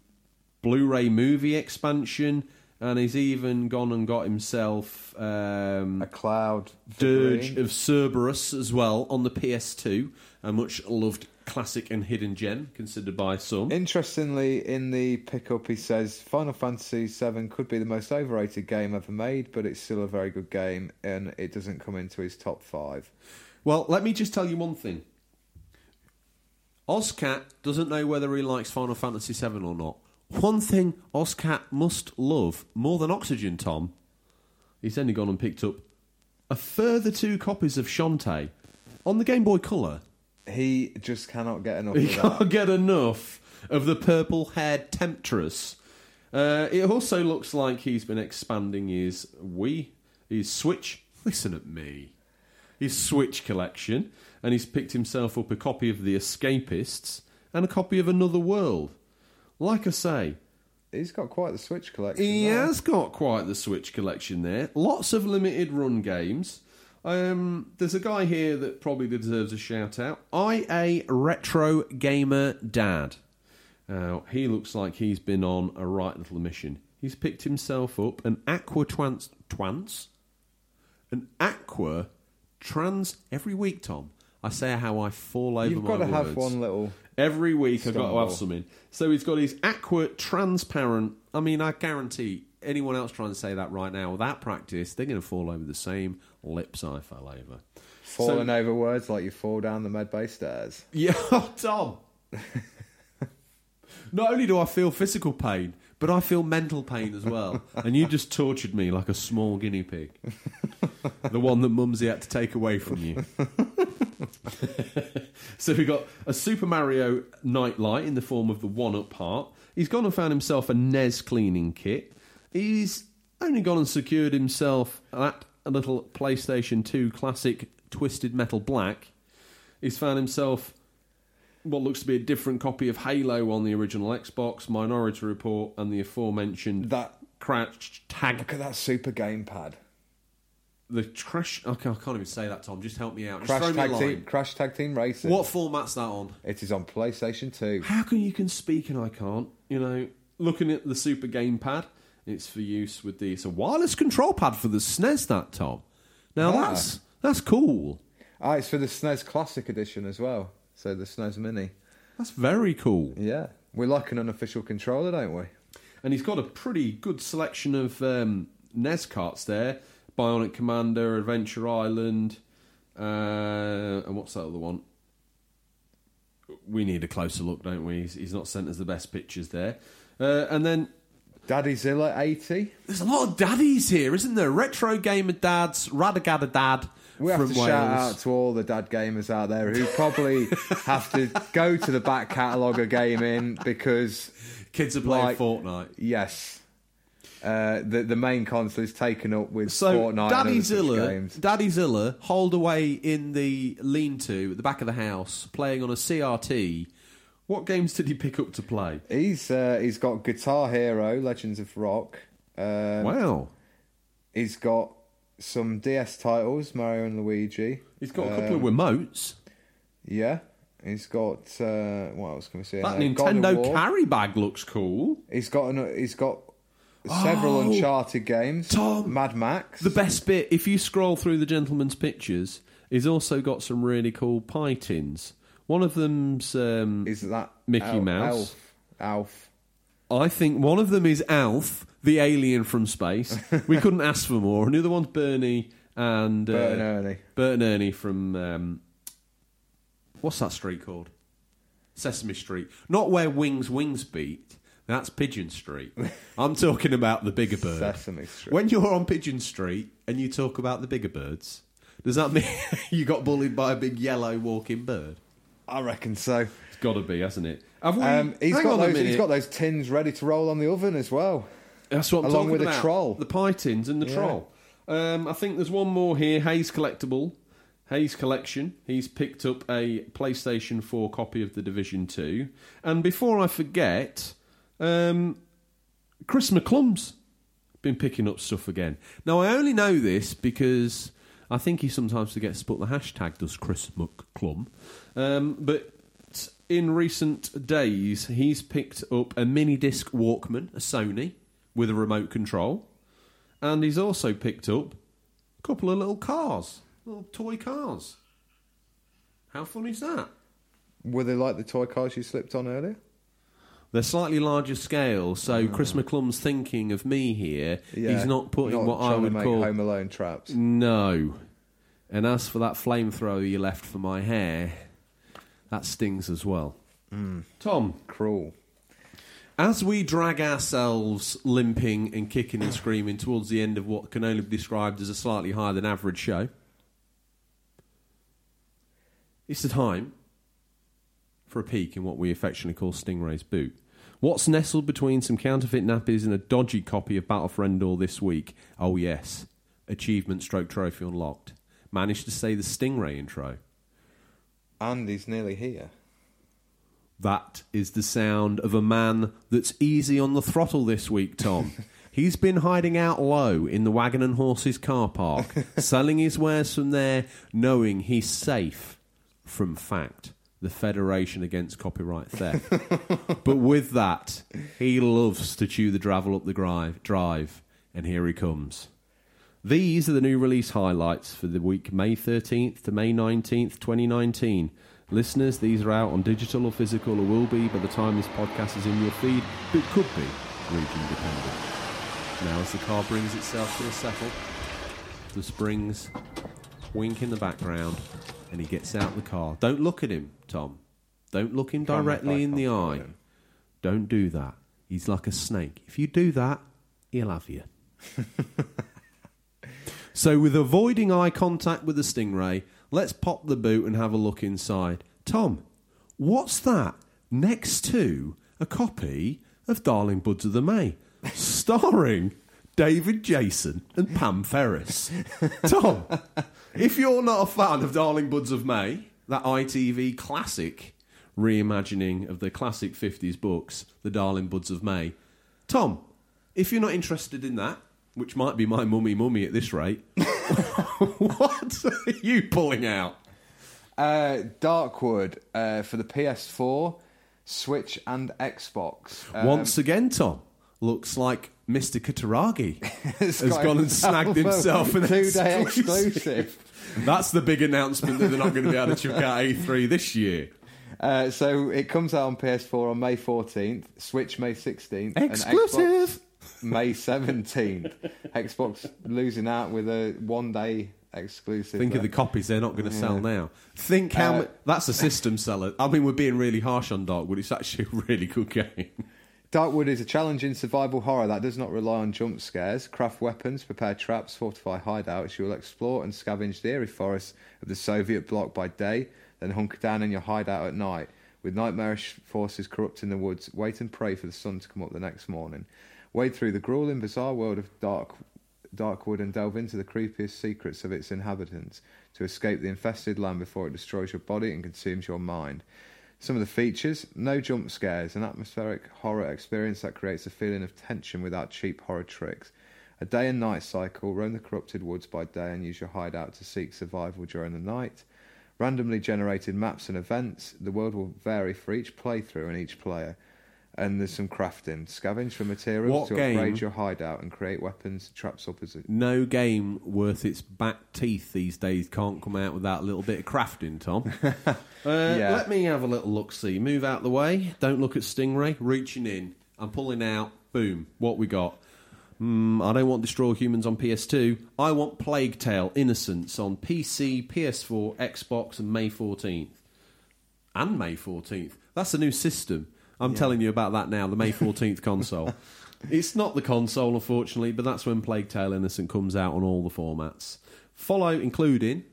Blu-ray movie expansion, and he's even gone and got himself um, A cloud. Dirge of Cerberus as well on the PS2, a much loved classic and hidden gem considered by some. Interestingly, in the pickup, he says Final Fantasy VII could be the most overrated game ever made, but it's still a very good game, and it doesn't come into his top five. Well, let me just tell you one thing. Ozcat doesn't know whether he likes Final Fantasy VII or not. One thing Ozcat must love more than Oxygen, Tom, he's only gone and picked up a further two copies of Shantae on the Game Boy Color. He just cannot get enough He of can't get enough of the purple haired temptress. Uh, it also looks like he's been expanding his Wii, his Switch. Listen at me. His Switch collection, and he's picked himself up a copy of The Escapists and a copy of Another World. Like I say, He's got quite the Switch collection. he has got quite the Switch collection there. Lots of limited run games. Um, there's a guy here that probably deserves a shout out. IA Retro Gamer Dad. Uh, he looks like he's been on a right little mission. He's picked himself up an Aqua Trans. Twans? An Aqua Trans. Every week, Tom, I say how I fall over my words. You've got to have one little. Every week I've got to Stumble. have something. So he's got his aqua transparent. I mean, I guarantee anyone else trying to say that right now, that practice, they're going to fall over the same lips I fell over. Falling over words like you fall down the med bay stairs. Yeah, oh, Tom. Not only do I feel physical pain, but I feel mental pain as well. And you just tortured me like a small guinea pig. the one that Mumsy had to take away from you. so we got a Super Mario nightlight in the form of the one up part. He's gone and found himself a NES cleaning kit. He's only gone and secured himself that a little PlayStation 2 classic Twisted Metal Black. He's found himself what looks to be a different copy of Halo on the original Xbox, Minority Report, and the aforementioned That Crash Tag. look at that super gamepad. The Crash. Okay, I can't even say that, Tom. Just help me out. Just Crash throw me a tag line. team. Crash tag team racing. What format's that on? It is on PlayStation Two. How can you can speak and I can't? You know, looking at the Super Gamepad, it's for use with the. It's a wireless control pad for the SNES. That Tom. Now Ah. that's that's cool. Ah, it's for the SNES Classic Edition as well. So the SNES Mini. That's very cool. Yeah, we like an unofficial controller, don't we? and he's got a pretty good selection of um, NES carts there. Bionic Commander, Adventure Island, uh, and what's that other one? we need a closer look, don't we? He's, he's not sent us the best pictures there. Uh, and then Daddy Zilla 80. there's a lot of daddies here, isn't there? Retro gamer dads, Radagada dad We have to Wales. shout out to all the dad gamers out there who probably have to go to the back catalogue of gaming because, Kids are playing Like- Fortnite. yes, uh, the the main console is taken up with So Fortnite and Daddy Zilla, games. Daddy Zilla, holed away in the lean-to at the back of the house, playing on a CRT. What games did he pick up to play? He's uh, he's got Guitar Hero, Legends of Rock. Um, wow, He's got some DS titles, Mario and Luigi. he's got a couple of Um, remotes. Yeah, he's got uh, what else can we say? That Nintendo carry bag looks cool. He's got an, he's got several Oh, Uncharted games. Tom, Mad Max. The best bit, if you scroll through the gentleman's pictures, he's also got some really cool pie tins. One of them's, um, is that Mickey Al- Mouse. Alf. Alf. I think one of them is Alf, the alien from space. we couldn't ask for more. And the other one's Bernie and uh, Bert and Ernie. Bert and Ernie from um, what's that street called? Sesame Street. Not where Wings Wings beat. That's Pigeon Street. I'm talking about the bigger bird. Sesame Street. When you're on Pigeon Street and you talk about the bigger birds, does that mean you got bullied by a big yellow walking bird? I reckon so. It's got to be, hasn't it? Have we? Um, he's got those. He's got those tins ready to roll on the oven as well. That's what I'm along talking with a about. troll. The tins and the Yeah. troll. Um, I think there's one more here. Hayes Collectible. Hayes Collection. He's picked up a PlayStation 4 copy of The Division 2. And before I forget, um, Chris McClum's been picking up stuff again. Now, I only know this because I think he sometimes forgets to put the hashtag, does Chris McClum. Um, but in recent days, he's picked up a mini disc Walkman, a Sony, with a remote control. And he's also picked up a couple of little cars, little toy cars. How fun is that? Were they like the toy cars you slipped on earlier? They're slightly larger scale, so ah. Chris McClum's thinking of me here. Yeah, He's not putting what I trying to would make call Home Alone traps. No. And as for that flamethrower you left for my hair, that stings as well. Hmm. Tom, Cruel. As we drag ourselves limping and kicking and screaming towards the end of what can only be described as a slightly higher than average show, it's the time for a peek in what we affectionately call Stingray's boot. What's nestled between some counterfeit nappies and a dodgy copy of Battle for Endor this week? Oh, yes. Achievement stroke trophy unlocked. Managed to say the Stingray intro. And he's nearly here. That is the sound of a man that's easy on the throttle this week, Tom. He's been hiding out low in the Wagon and Horses car park, selling his wares from there, knowing he's safe from fact, the Federation Against Copyright Theft. but with that, he loves to chew the gravel up the drive, drive, and here he comes. These are the new release highlights for the week May 13th to May 19th, 2019. Listeners, these are out on digital or physical, or will be by the time this podcast is in your feed, but could be region dependent. Now, as the car brings itself to a settle, the springs wink in the background, and he gets out the car. Don't look at him, Tom. Don't look him directly in the eye. Don't do that. He's like a snake. If you do that, he'll have you. so, with avoiding eye contact with the stingray, let's pop the boot and have a look inside. Tom, what's that next to a copy of Darling Buds of the May, starring David Jason and Pam Ferris? Tom, if you're not a fan of Darling Buds of May, that ITV classic reimagining of the classic 50s books, The Darling Buds of May, Tom, if you're not interested in that, which might be my mummy mummy at this rate, what are you pulling out? Uh, Darkwood uh, for the PS4, Switch, and Xbox. Um, Once again, Tom, looks like Mr. Kutaragi has gone and snagged himself an two-day exclusive. exclusive. That's the big announcement that they're not going to be able to chuck out E3 this year. Uh, so it comes out on PS4 on May 14th, Switch May 16th, and Exclusive! May 17th. Xbox losing out with a one day exclusive. Think of the copies they're not going to sell now. Think how Uh, that's a system seller. I mean, we're being really harsh on Darkwood. It's actually a really good game. Darkwood is a challenging survival horror that does not rely on jump scares. Craft weapons, prepare traps, fortify hideouts. You will explore and scavenge the eerie forests of the Soviet bloc by day, then hunker down in your hideout at night. With nightmarish forces corrupting the woods, wait and pray for the sun to come up the next morning. Wade through the grueling, bizarre world of Dark, Darkwood and delve into the creepiest secrets of its inhabitants to escape the infested land before it destroys your body and consumes your mind. Some of the features no jump scares, an atmospheric horror experience that creates a feeling of tension without cheap horror tricks. A day and night cycle, roam the corrupted woods by day and use your hideout to seek survival during the night. Randomly generated maps and events, the world will vary for each playthrough and each player. And there's some crafting. Scavenge for materials What to game- upgrade your hideout and create weapons, traps as No game worth its back teeth these days can't come out without a little bit of crafting, Tom. uh, Yeah. Let me have a little look see. Move out the way. Don't look at Stingray. Reaching in. I'm pulling out. Boom. What we got? Mm, I don't want Destroy Humans on PS2. I want Plague Tale Innocence on PC, PS4, Xbox, and May 14th. And May 14th. That's a new system. I'm telling you about that now, the May 14th console. It's not the console, unfortunately, but that's when Plague Tale Innocent comes out on all the formats. Follow, including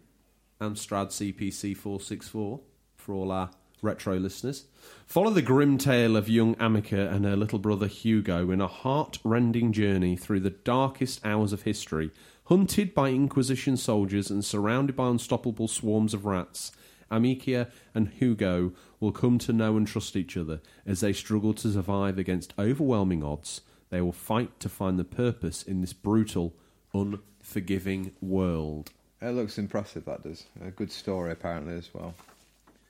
Amstrad CPC 464 for all our retro listeners. Follow the grim tale of young Amicia and her little brother Hugo in a heart-rending journey through the darkest hours of history, hunted by Inquisition soldiers and surrounded by unstoppable swarms of rats. Amicia and Hugo will come to know and trust each other as they struggle to survive against overwhelming odds. They will fight to find the purpose in this brutal, unforgiving world. It looks impressive, that does. A good story, apparently, as well.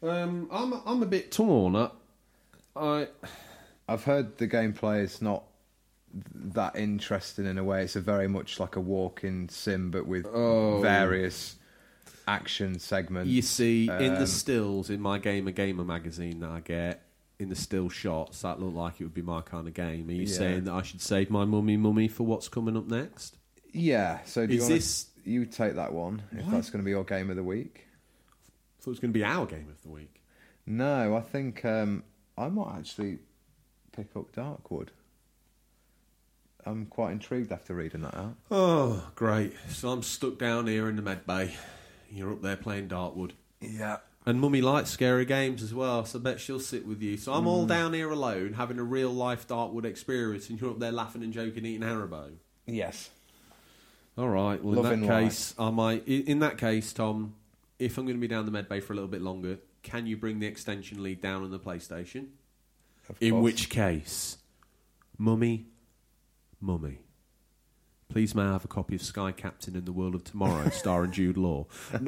Um, I'm I'm a bit torn. I, I I've heard the gameplay is not that interesting in a way. It's a very much like a walking sim, but with Oh. various action segments. you see in the Um, stills in my Gamer Gamer magazine that I get in the still shots that look like it would be my kind of game. Are you Yeah. saying that I should save my mummy mummy for what's coming up next? Yeah. So do you Is wanna, this- you take that one if Why? that's going to be your game of the week? I thought it was going to be our game of the week. No, I think um, I might actually pick up Darkwood. I'm quite intrigued after reading that out. Oh, great! So I'm stuck down here in the med bay. You're up there playing Darkwood. Yeah. And Mummy likes scary games as well, so I bet she'll sit with you. So I'm Mm. all down here alone, having a real life Darkwood experience, and you're up there laughing and joking, eating Haribo. Yes. All right. Well, Loving in that life. case, I might. In that case, Tom, if I'm going to be down the med bay for a little bit longer, can you bring the extension lead down on the PlayStation? Of In which case, Mummy, Mummy, please may I have a copy of Sky Captain in the World of Tomorrow, starring Jude Law?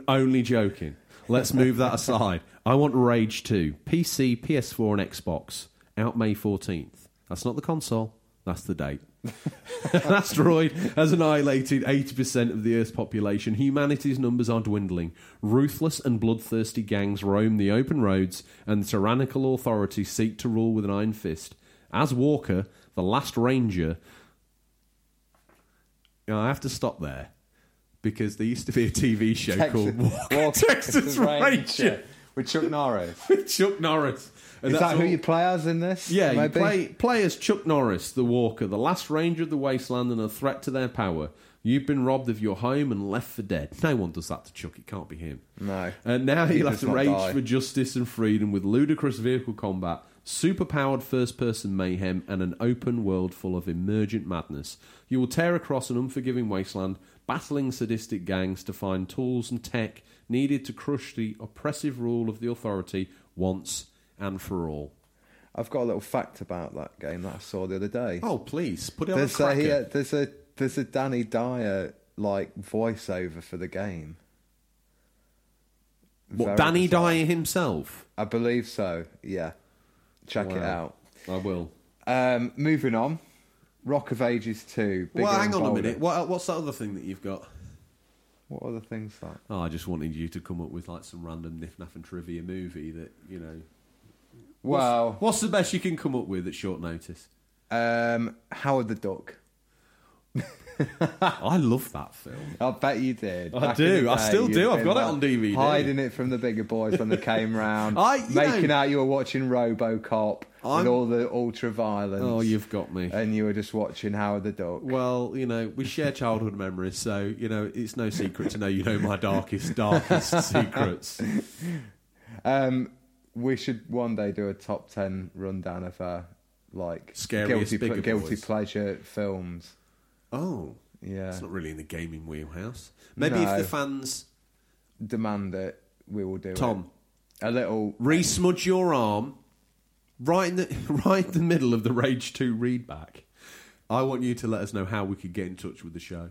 Only joking. Let's move that aside. I want Rage 2, PC, PS4, and Xbox, out May 14th. That's not the console, that's the date. An asteroid has annihilated 80% of the Earth's population. Humanity's numbers are dwindling. Ruthless and bloodthirsty gangs roam the open roads, and tyrannical authorities seek to rule with an iron fist. As Walker, the last ranger. You know, I have to stop there because there used to be a TV show called Walker, Walker, Texas Ranger with Chuck Norris. with Chuck Norris. And Is that who all- you play as in this? yeah, you play, play as Chuck Norris, the Walker, the last ranger of the wasteland and a threat to their power. You've been robbed of your home and left for dead. No one does that to Chuck. It can't be him. No. And now He he'll have to rage die. for justice and freedom with ludicrous vehicle combat, super-powered first-person mayhem, and an open world full of emergent madness. You will tear across an unforgiving wasteland, battling sadistic gangs to find tools and tech needed to crush the oppressive rule of the authority once and for all. I've got a little fact about that game that I saw the other day. Oh, please put it on there's a cracker. a, uh, there's a there's a Danny Dyer like voiceover for the game. what Very Danny bizarre. Dyer himself? I believe so. Yeah, check it out. I will. Um, moving on, Rock of Ages two. Bigger well, hang on a minute. What, what's that other thing that you've got? What other things like? Oh, I just wanted you to come up with like some random Niff Naff and trivia movie that you know. Well, What's the best you can come up with at short notice? um, Howard the Duck. I love that film. I bet you did. I Back do. I still do. I've got it on DVD. Hiding it from the bigger boys when they came round. I- making know- out you were watching RoboCop I'm- with all the ultra violence. Oh, you've got me. And you were just watching Howard the Duck. Well, you know, we share childhood memories, so you know it's no secret to know you know my darkest, darkest secrets. Um, we should one day do a top ten rundown of our like Scariest guilty, guilty boys. pleasure films. Oh, Yeah, it's not really in the gaming wheelhouse. Maybe No. if the fans, demand it. We will do it. Tom, it. A little re-smudge your arm right in the right in the middle of the Rage Two readback. I want you to let us know how we could get in touch with the show.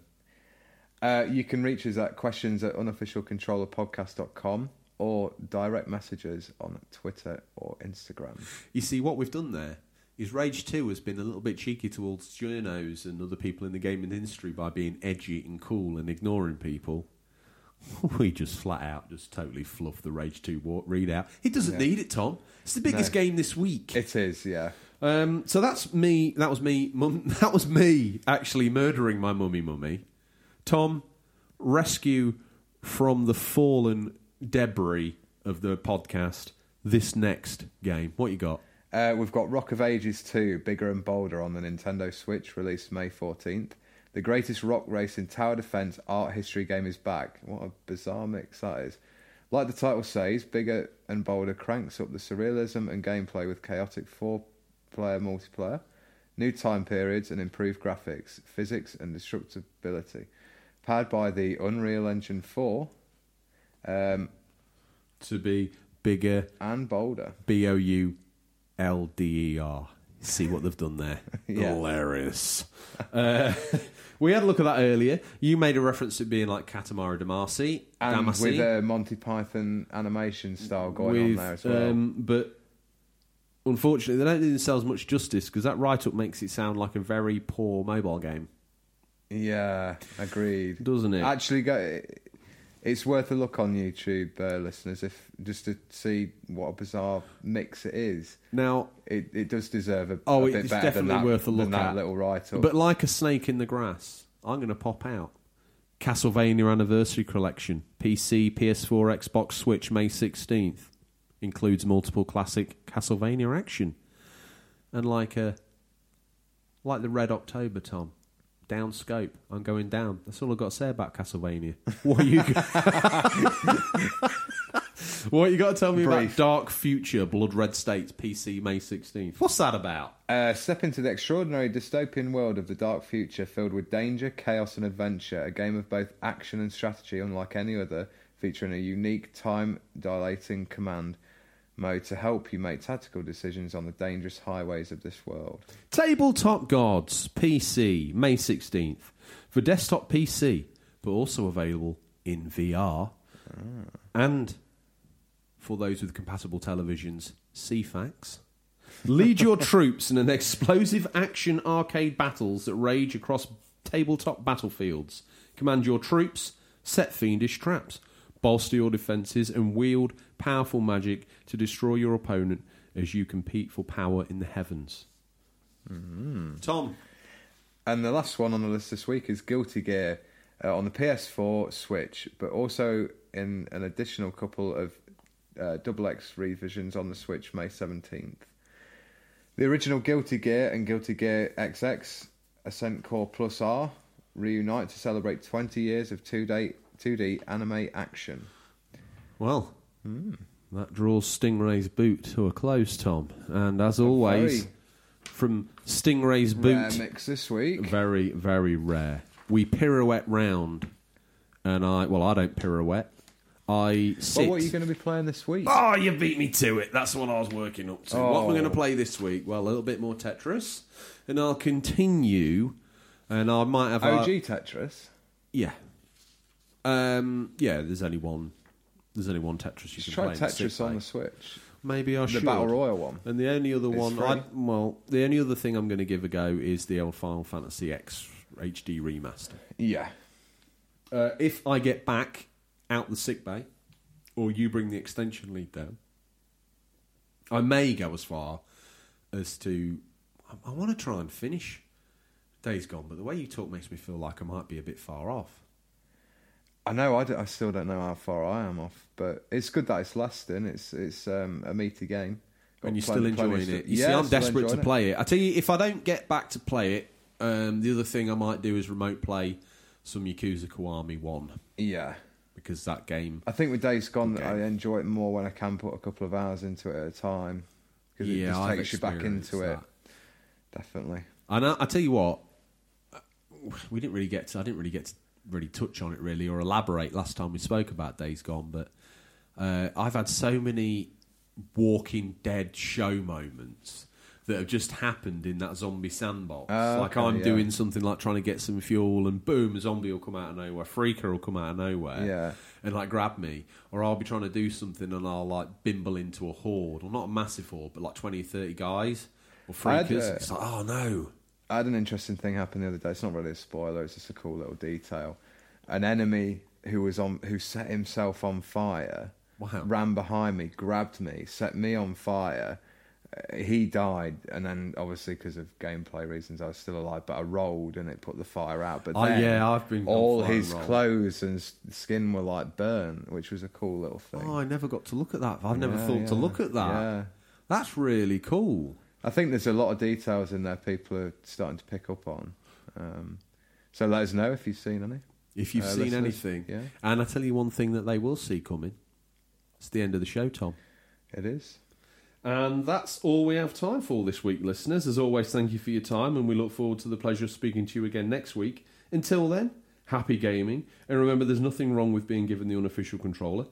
Uh, you can reach us at questions at unofficialcontrollerpodcast.com or direct messages on Twitter or Instagram. You see, what we've done there is Rage 2 has been a little bit cheeky towards journos and other people in the gaming industry by being edgy and cool and ignoring people. We just flat out just totally fluff the Rage 2 wa- readout. He doesn't Yeah. need it, Tom. It's the biggest No. game this week. It is, yeah. Um, so that's me. That was me. Mum, that was me actually murdering my mummy mummy. Tom, rescue from the fallen debris of the podcast. This next game, what you got? Uh, we've got Rock of Ages 2, Bigger and Bolder on the Nintendo Switch, released May 14th. The greatest rock race in tower defense art history game is back. What a bizarre mix that is. Like the title says, Bigger and Bolder cranks up the surrealism and gameplay with chaotic four player multiplayer, new time periods, and improved graphics, physics, and destructibility. Powered by the Unreal Engine 4 um, To be bigger, and Bolder. B O U L D E R. See what they've done there? Yeah. Hilarious. Uh, we had a look at that earlier. You made a reference to it being like Katamari Damacy. And Damacy. with a Monty Python animation style going on there as well. um, but unfortunately, they don't do themselves much justice because that write up makes it sound like a very poor mobile game, yeah, agreed. doesn't it? Actually, go, it's worth a look on YouTube, uh, listeners, if just to see what a bizarre mix it is. now, It it does deserve a, Oh, a it's bit better than definitely that, worth a than look that at. little write up. but like a snake in the grass, I'm going to pop out. Castlevania Anniversary Collection, PC, PS4, Xbox, Switch, May 16th. Includes multiple classic Castlevania action. And like a like the Red October, Tom. Down scope. I'm going down. That's all I've got to say about Castlevania. What you What you got to tell me about Dark Future Blood Red States PC May 16th? What's that about? Uh, step into the extraordinary dystopian world of the dark future filled with danger, chaos, and adventure. A game of both action and strategy, unlike any other, featuring a unique time dilating command mode to help you make tactical decisions on the dangerous highways of this world. Tabletop Gods PC May 16th for desktop PC, but also available in VR ah. and for those with compatible televisions, Ceefax. Lead your troops in an explosive action arcade battles that rage across tabletop battlefields. Command your troops, set fiendish traps, bolster your defences, and wield powerful magic to destroy your opponent as you compete for power in the heavens. Tom. And the last one on the list this week is Guilty Gear uh, on the PS4, Switch, but also in an additional couple of uh, X revisions on the Switch May 17th. The original Guilty Gear and Guilty Gear XX Accent Core Plus R reunite to celebrate 20 years of 2D, 2D anime action. Well, hmm. that draws Stingray's boot to a close, Tom. And as always, very from Stingray's Rare boot, mix this week. very, very rare. We pirouette round, and I, well, I don't pirouette. I sit. Well, what are you going to be playing this week? Oh, you beat me to it. That's what I was working up to. What am I Oh. going to play this week? Well, a little bit more Tetris, and I'll continue. And I might have a- OG Tetris. yeah, um, yeah. There's only one. There's only one Tetris you Just can try play. in Tetris on the Switch. Maybe I The should. Battle Royale one. And the only other It's one, free. I, well, the only other thing I'm going to give a go is the old Final Fantasy X HD remaster. Yeah. Uh, if I get back out the sick bay, or you bring the extension lead down, I may go as far as to. I, I want to try and finish Days gone, but the way you talk makes me feel like I might be a bit far off. I know. I still don't know how far I am off, but it's good that it's lasting. It's it's um, a meaty game. Got and you're still enjoying it. You stu- see, Yeah, I'm desperate to enjoying it. play it. I tell you, if I don't get back to play it, um, the other thing I might do is remote play some Yakuza Kiwami One Yeah, because that game. I think with Days Gone, I enjoy it more when I can put a couple of hours into it at a time because it yeah, just I've takes you back into it. that. Definitely. And I, I tell you what, we didn't really get to. I didn't really get to really touch on it really or elaborate last time we spoke about Days Gone, but uh, I've had so many Walking Dead show moments that have just happened in that zombie sandbox. Ah, like okay, I'm yeah. doing something like trying to get some fuel, and boom, a zombie will come out of nowhere, freaker will come out of nowhere, Yeah. and like grab me, or I'll be trying to do something and I'll like bimble into a horde, or not a massive horde, but like 20 or 30 guys or freakers. it's like, oh no. I had an interesting thing happen the other day. It's not really a spoiler. It's just a cool little detail. An enemy who was on, who set himself on fire, Wow. ran behind me, grabbed me, set me on fire. Uh, he died, and then obviously because of gameplay reasons, I was still alive. But I rolled, and it put the fire out. But Oh, then yeah, I've been all his clothes and s- skin were like burnt, which was a cool little thing. Oh, I never got to look at that. I've never Yeah, thought to look at that. Yeah. That's really cool. I think there's a lot of details in there people are starting to pick up on. Um, so let us know if you've seen any. If you've Uh, seen listeners, anything. yeah. And I tell you one thing that they will see coming. It's the end of the show, Tom. It is. And that's all we have time for this week, listeners. As always, thank you for your time, and we look forward to the pleasure of speaking to you again next week. Until then, happy gaming, and remember there's nothing wrong with being given the unofficial controller.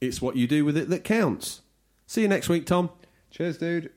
It's what you do with it that counts. See you next week, Tom. Cheers, dude.